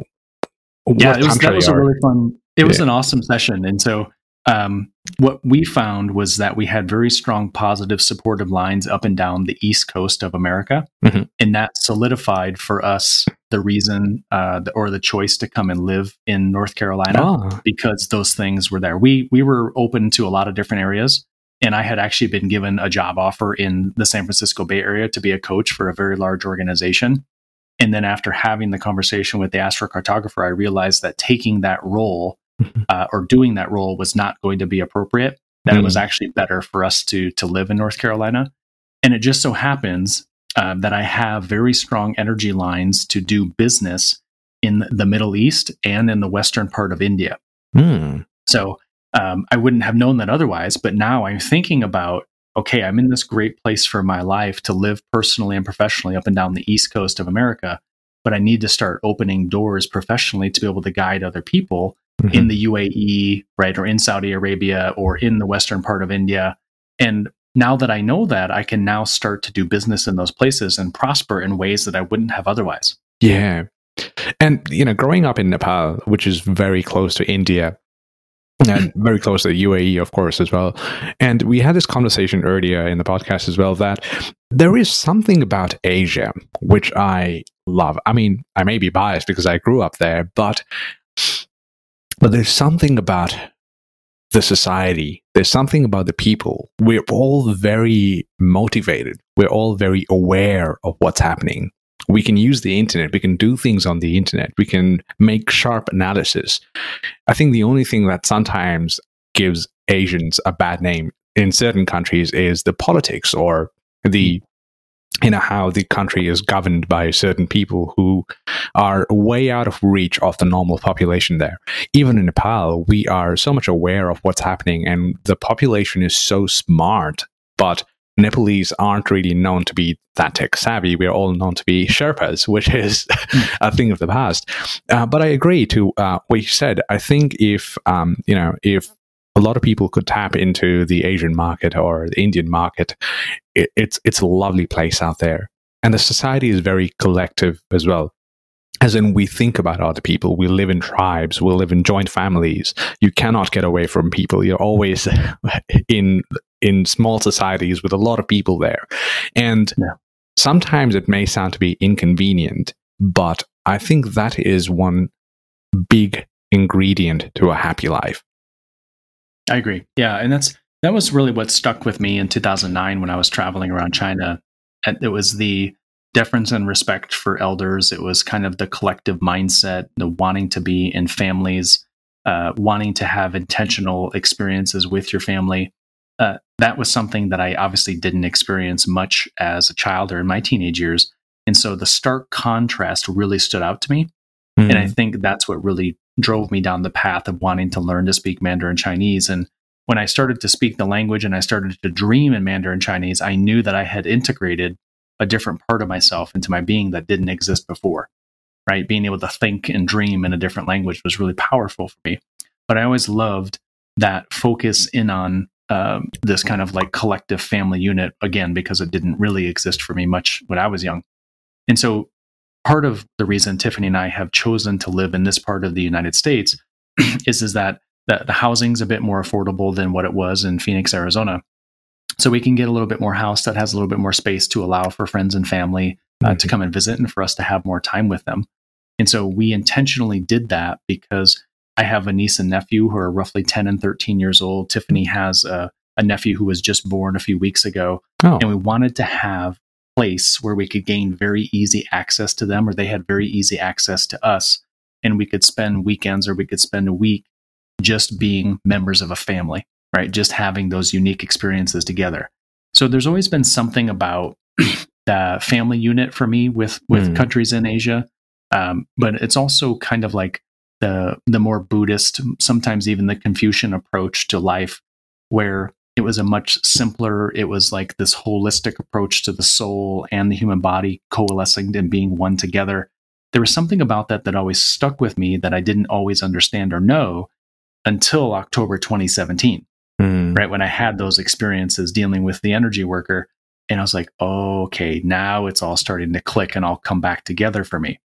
yeah, it was, that was a really fun. It was an awesome session, and so um, what we found was that we had very strong, positive, supportive lines up and down the east coast of America, Mhm. and that solidified for us the reason uh, the, or the choice to come and live in North Carolina Ah, because those things were there. We we were open to a lot of different areas, and I had actually been given a job offer in the San Francisco Bay Area to be a coach for a very large organization. And then after having the conversation with the astrocartographer, I realized that taking that role. uh, or doing that role was not going to be appropriate. That it was actually better for us to to live in North Carolina. And it just so happens um, that I have very strong energy lines to do business in the Middle East and in the western part of India. mm. So um, I wouldn't have known that otherwise. But now I'm thinking about okay, I'm in this great place for my life to live personally and professionally up and down the East Coast of America. But I need to start opening doors professionally to be able to guide other people Mhm. in the UAE, right, or in Saudi Arabia, or in the western part of India. And now that I know that, I can now start to do business in those places and prosper in ways that I wouldn't have otherwise. Yeah. And, you know, growing up in Nepal, which is very close to India and very close to the UAE, of course, as well. And we had this conversation earlier in the podcast as well that there is something about Asia which I love. I mean, I may be biased because I grew up there, but but there's something about the society. There's something about the people. We're all very motivated. We're all very aware of what's happening. We can use the internet. We can do things on the internet. We can make sharp analysis. I think the only thing that sometimes gives Asians a bad name in certain countries is the politics or the you know how the country is governed by certain people who are way out of reach of the normal population there even in nepal we are so much aware of what's happening and the population is so smart but Nepalese aren't really known to be that tech savvy. We're all known to be Sherpas, which is a thing of the past. Uh, but I agree to uh, what you said. I think if um, you know if a lot of people could tap into the Asian market or the Indian market, it, it's it's a lovely place out there, and the society is very collective as well. As in, we think about other people. We live in tribes. We live in joint families. You cannot get away from people. You're always in in small societies with a lot of people there. And yeah. sometimes it may sound to be inconvenient, but I think that is one big ingredient to a happy life. I agree. Yeah, and that's that was really what stuck with me in 2009 when I was traveling around China. It was the deference and respect for elders. It was kind of the collective mindset, the wanting to be in families, uh, wanting to have intentional experiences with your family uh, that was something that I obviously didn't experience much as a child or in my teenage years. And so the stark contrast really stood out to me. Mm-hmm. And I think that's what really drove me down the path of wanting to learn to speak Mandarin Chinese. And when I started to speak the language and I started to dream in Mandarin Chinese, I knew that I had integrated a different part of myself into my being that didn't exist before. Right. Being able to think and dream in a different language was really powerful for me. But I always loved that focus in on um, this kind of like collective family unit again because it didn't really exist for me much when I was young. And so part of the reason Tiffany and I have chosen to live in this part of the United States is is that the, the housing's a bit more affordable than what it was in Phoenix, Arizona. So we can get a little bit more house that has a little bit more space to allow for friends and family uh, mm-hmm. to come and visit and for us to have more time with them. And so we intentionally did that because I have a niece and nephew who are roughly 10 and 13 years old. Tiffany has a, a nephew who was just born a few weeks ago. Oh. And we wanted to have place where we could gain very easy access to them, or they had very easy access to us. And we could spend weekends or we could spend a week just being members of a family, right? Just having those unique experiences together. So there's always been something about the family unit for me with with mm. countries in Asia. Um, but it's also kind of like the the more Buddhist, sometimes even the Confucian approach to life, where it was a much simpler. It was like this holistic approach to the soul and the human body coalescing and being one together. There was something about that that always stuck with me that I didn't always understand or know until October 2017, mm. right when I had those experiences dealing with the energy worker, and I was like, oh, okay, now it's all starting to click and all come back together for me.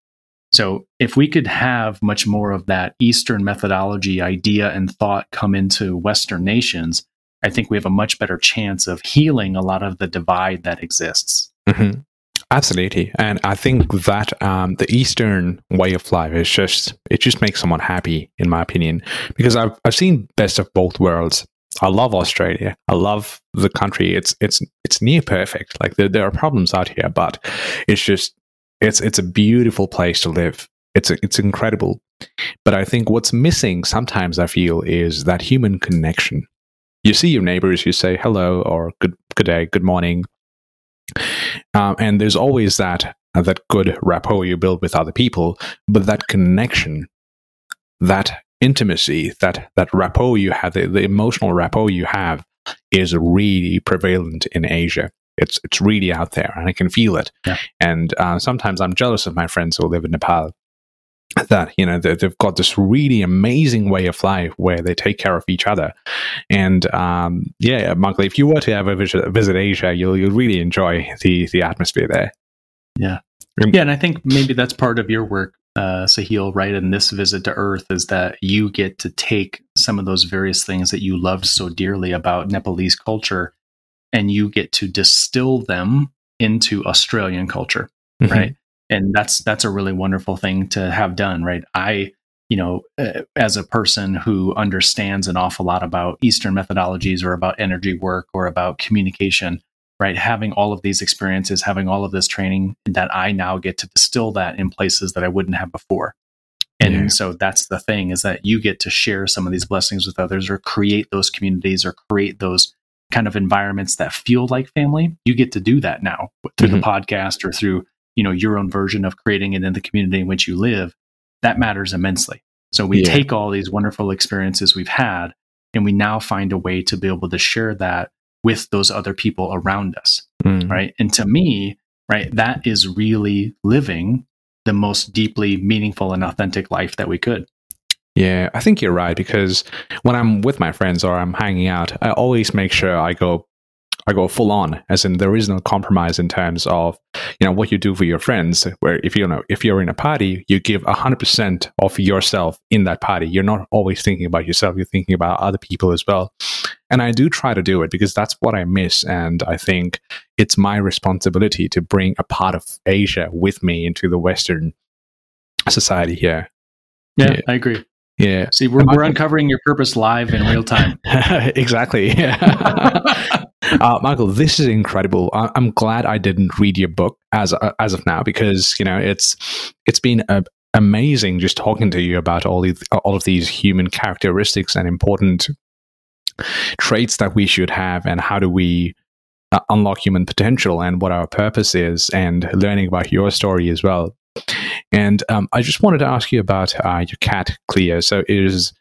So, if we could have much more of that Eastern methodology idea and thought come into Western nations, I think we have a much better chance of healing a lot of the divide that exists. Mm-hmm. Absolutely, and I think that um, the Eastern way of life is just it just makes someone happy, in my opinion, because I've I've seen best of both worlds. I love Australia. I love the country. It's it's it's near perfect. Like there, there are problems out here, but it's just it's it's a beautiful place to live. It's a, it's incredible. But I think what's missing sometimes I feel is that human connection. You see your neighbors, you say hello or good good day, good morning, um, and there's always that uh, that good rapport you build with other people. But that connection, that intimacy, that that rapport you have, the, the emotional rapport you have, is really prevalent in Asia. It's it's really out there, and I can feel it. Yeah. And uh, sometimes I'm jealous of my friends who live in Nepal. That you know they've got this really amazing way of life where they take care of each other, and um, yeah, Michael, if you were to ever visit, visit Asia, you'll you'll really enjoy the the atmosphere there. Yeah, yeah, and I think maybe that's part of your work, uh, Sahil, right? In this visit to Earth, is that you get to take some of those various things that you loved so dearly about Nepalese culture and you get to distill them into Australian culture, mm-hmm. right? And that's that's a really wonderful thing to have done, right? I, you know, uh, as a person who understands an awful lot about Eastern methodologies or about energy work or about communication, right? Having all of these experiences, having all of this training, that I now get to distill that in places that I wouldn't have before. And yeah. so that's the thing is that you get to share some of these blessings with others or create those communities or create those kind of environments that feel like family, you get to do that now through mm-hmm. the podcast or through, you know, your own version of creating it in the community in which you live. That matters immensely. So we yeah. take all these wonderful experiences we've had and we now find a way to be able to share that with those other people around us. Mm. Right. And to me, right, that is really living the most deeply meaningful and authentic life that we could. Yeah, I think you're right because when I'm with my friends or I'm hanging out, I always make sure I go I go full on, as in there is no compromise in terms of you know what you do for your friends. Where if you know if you're in a party, you give hundred percent of yourself in that party. You're not always thinking about yourself; you're thinking about other people as well. And I do try to do it because that's what I miss, and I think it's my responsibility to bring a part of Asia with me into the Western society here. Yeah, yeah. I agree. Yeah. See, we're, we're uncovering your purpose live in real time. exactly. uh, Michael, this is incredible. I, am glad I didn't read your book as uh, as of now because you know it's it's been uh, amazing just talking to you about all these all of these human characteristics and important traits that we should have and how do we uh, unlock human potential and what our purpose is and learning about your story as well and um, I just wanted to ask you about uh, your cat, Cleo. So is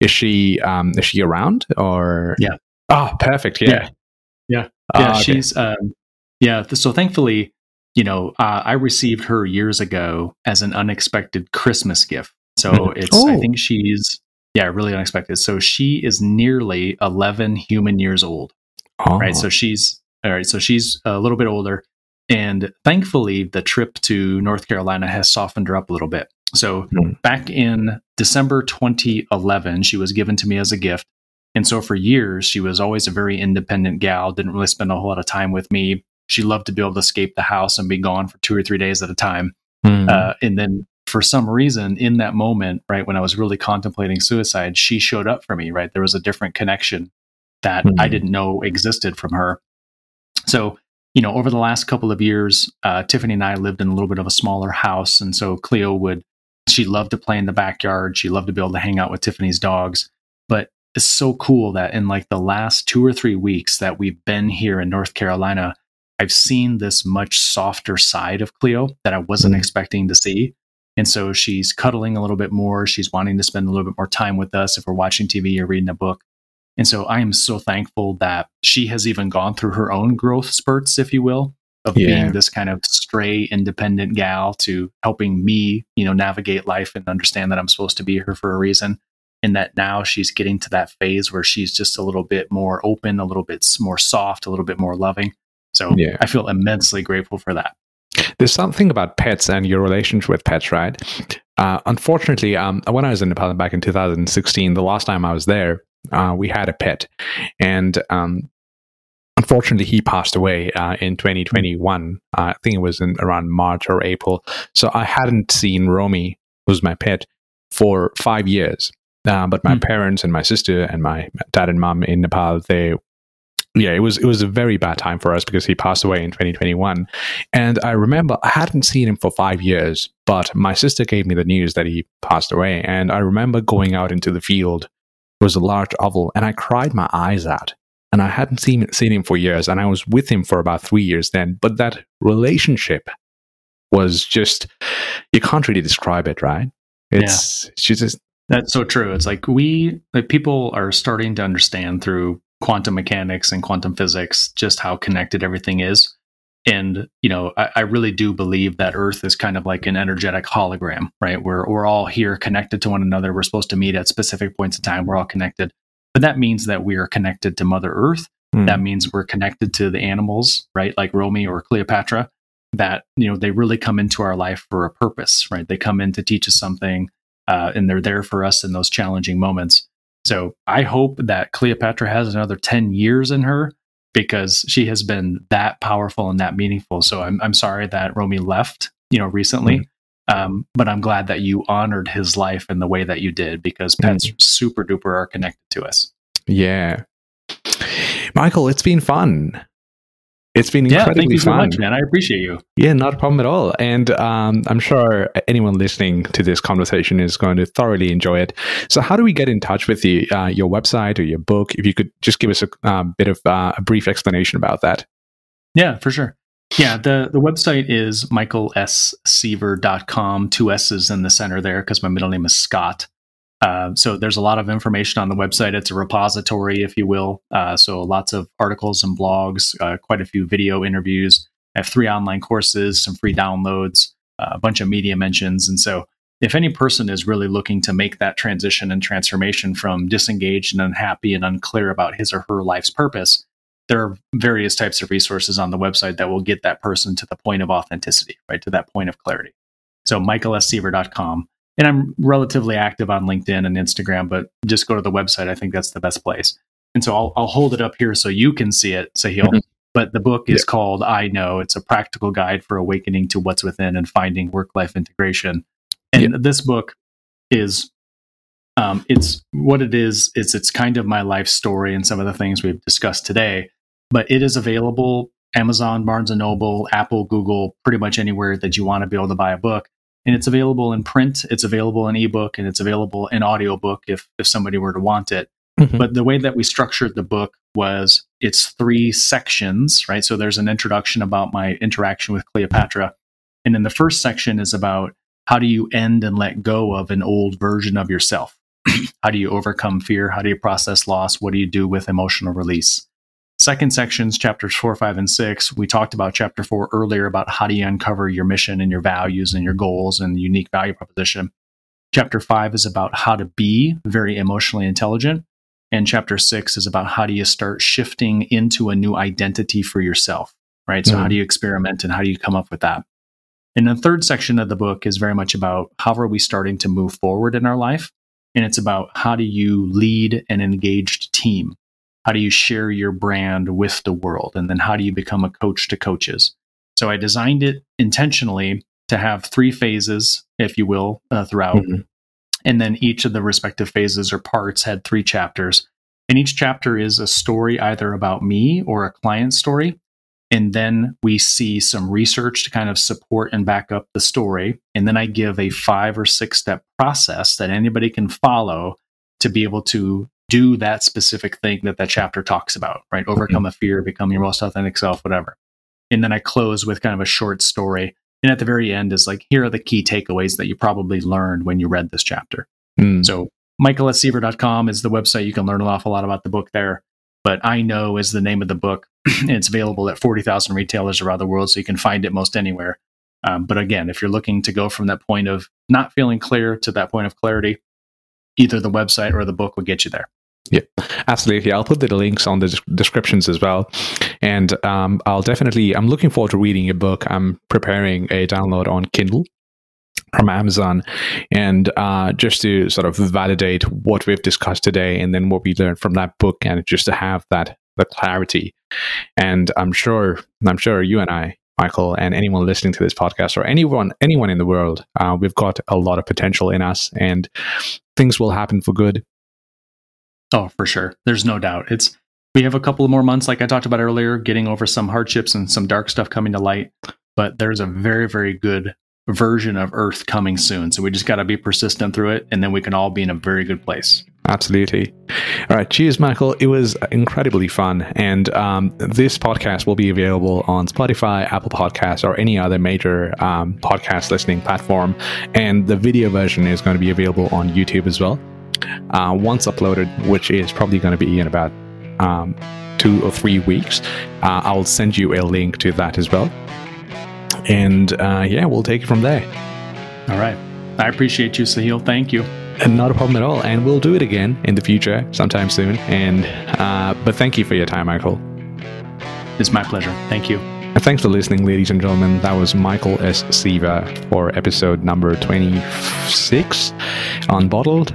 is she um, is she around or? Yeah. Oh, perfect. Yeah. Yeah. Yeah. yeah uh, she's um, yeah. So thankfully, you know, uh, I received her years ago as an unexpected Christmas gift. So mm-hmm. it's oh. I think she's yeah really unexpected. So she is nearly eleven human years old. Oh. Right. So she's all right. So she's a little bit older. And thankfully, the trip to North Carolina has softened her up a little bit. So mm. back in December 2011, she was given to me as a gift. And so for years, she was always a very independent gal, didn't really spend a whole lot of time with me. She loved to be able to escape the house and be gone for two or three days at a time. Mm. Uh, and then for some reason, in that moment, right, when I was really contemplating suicide, she showed up for me, right? There was a different connection that mm. I didn't know existed from her. So you know, over the last couple of years, uh, Tiffany and I lived in a little bit of a smaller house. And so Cleo would, she loved to play in the backyard. She loved to be able to hang out with Tiffany's dogs. But it's so cool that in like the last two or three weeks that we've been here in North Carolina, I've seen this much softer side of Cleo that I wasn't mm-hmm. expecting to see. And so she's cuddling a little bit more. She's wanting to spend a little bit more time with us if we're watching TV or reading a book. And so I am so thankful that she has even gone through her own growth spurts, if you will, of yeah. being this kind of stray independent gal to helping me, you know, navigate life and understand that I'm supposed to be here for a reason. And that now she's getting to that phase where she's just a little bit more open, a little bit more soft, a little bit more loving. So yeah. I feel immensely grateful for that. There's something about pets and your relationship with pets, right? Uh, unfortunately, um, when I was in Nepal back in 2016, the last time I was there, uh, we had a pet, and um, unfortunately, he passed away uh, in 2021. Uh, I think it was in around March or April. So I hadn't seen Romy, who's my pet, for five years. Uh, but my mm. parents and my sister and my dad and mom in Nepal, they yeah, it was it was a very bad time for us because he passed away in 2021. And I remember I hadn't seen him for 5 years, but my sister gave me the news that he passed away and I remember going out into the field It was a large oval, and I cried my eyes out. And I hadn't seen, seen him for years, and I was with him for about three years then. But that relationship was just, you can't really describe it, right? It's, yeah. it's just. That's so true. It's like we, like people are starting to understand through quantum mechanics and quantum physics just how connected everything is. And, you know, I, I, really do believe that Earth is kind of like an energetic hologram, right? We're, we're all here connected to one another. We're supposed to meet at specific points in time. We're all connected. But that means that we are connected to Mother Earth. Mm. That means we're connected to the animals, right? Like Romy or Cleopatra, that, you know, they really come into our life for a purpose, right? They come in to teach us something uh, and they're there for us in those challenging moments. So I hope that Cleopatra has another 10 years in her because she has been that powerful and that meaningful. So I'm I'm sorry that Romy left, you know, recently. Mm-hmm. Um, but I'm glad that you honored his life in the way that you did because pets mm-hmm. super duper are connected to us. Yeah. Michael, it's been fun. It's been yeah, incredibly thank you so fun. much, man. I appreciate you. Yeah, not a problem at all. And um, I'm sure anyone listening to this conversation is going to thoroughly enjoy it. So, how do we get in touch with you? Uh, your website or your book? If you could just give us a uh, bit of uh, a brief explanation about that. Yeah, for sure. Yeah, the, the website is michaelsseaver.com, two S's in the center there because my middle name is Scott. Uh, so there's a lot of information on the website. It's a repository, if you will. Uh, so lots of articles and blogs, uh, quite a few video interviews. I have three online courses, some free downloads, uh, a bunch of media mentions. And so if any person is really looking to make that transition and transformation from disengaged and unhappy and unclear about his or her life's purpose, there are various types of resources on the website that will get that person to the point of authenticity, right? To that point of clarity. So michaelsseaver.com and I'm relatively active on LinkedIn and Instagram, but just go to the website. I think that's the best place. And so I'll, I'll hold it up here so you can see it, Sahil. Mm-hmm. But the book is called I Know. It's a practical guide for awakening to what's within and finding work life integration. And this book is um, it's what it is is it's kind of my life story and some of the things we've discussed today but it is available amazon barnes and noble apple google pretty much anywhere that you want to be able to buy a book and it's available in print it's available in ebook and it's available in audiobook if if somebody were to want it. Mm-hmm. but the way that we structured the book was it's three sections right? So there's an introduction about my interaction with cleopatra. And then the first section is about how do you end and let go of an old version of yourself? How do you overcome fear? How do you process loss? What do you do with emotional release Second sections, chapters four, five, and six, we talked about chapter four earlier about how do you uncover your mission and your values and your goals and unique value proposition. Chapter five is about how to be very emotionally intelligent. And chapter six is about how do you start shifting into a new identity for yourself, right? So, mm-hmm. how do you experiment and how do you come up with that? And the third section of the book is very much about how are we starting to move forward in our life? And it's about how do you lead an engaged team? How do you share your brand with the world? And then how do you become a coach to coaches? So I designed it intentionally to have three phases, if you will, uh, throughout. Mm-hmm. And then each of the respective phases or parts had three chapters. And each chapter is a story either about me or a client story. And then we see some research to kind of support and back up the story. And then I give a five or six step process that anybody can follow to be able to do that specific thing that that chapter talks about, right? Overcome mm-hmm. a fear, become your most authentic self, whatever. And then I close with kind of a short story. And at the very end is like, here are the key takeaways that you probably learned when you read this chapter. Mm. So michaelsseaver.com is the website. You can learn an awful lot about the book there. But I Know is the name of the book. it's available at 40,000 retailers around the world, so you can find it most anywhere. Um, but again, if you're looking to go from that point of not feeling clear to that point of clarity, either the website or the book will get you there. Yeah, absolutely. I'll put the links on the descriptions as well. And um, I'll definitely, I'm looking forward to reading your book. I'm preparing a download on Kindle from Amazon and uh, just to sort of validate what we've discussed today and then what we learned from that book and just to have that the clarity. And I'm sure, I'm sure you and I, Michael, and anyone listening to this podcast or anyone, anyone in the world, uh, we've got a lot of potential in us and things will happen for good Oh, for sure. There's no doubt. It's we have a couple of more months, like I talked about earlier, getting over some hardships and some dark stuff coming to light. But there's a very, very good version of Earth coming soon. So we just got to be persistent through it, and then we can all be in a very good place. Absolutely. All right. Cheers, Michael. It was incredibly fun. And um, this podcast will be available on Spotify, Apple Podcasts, or any other major um, podcast listening platform. And the video version is going to be available on YouTube as well uh, once uploaded, which is probably going to be in about um, two or three weeks. Uh, I'll send you a link to that as well. And uh, yeah, we'll take it from there. All right. I appreciate you, Sahil. Thank you. And not a problem at all. And we'll do it again in the future, sometime soon. And uh, but thank you for your time, Michael. It's my pleasure. Thank you. And thanks for listening, ladies and gentlemen. That was Michael S. Seaver for episode number 26 on Bottled.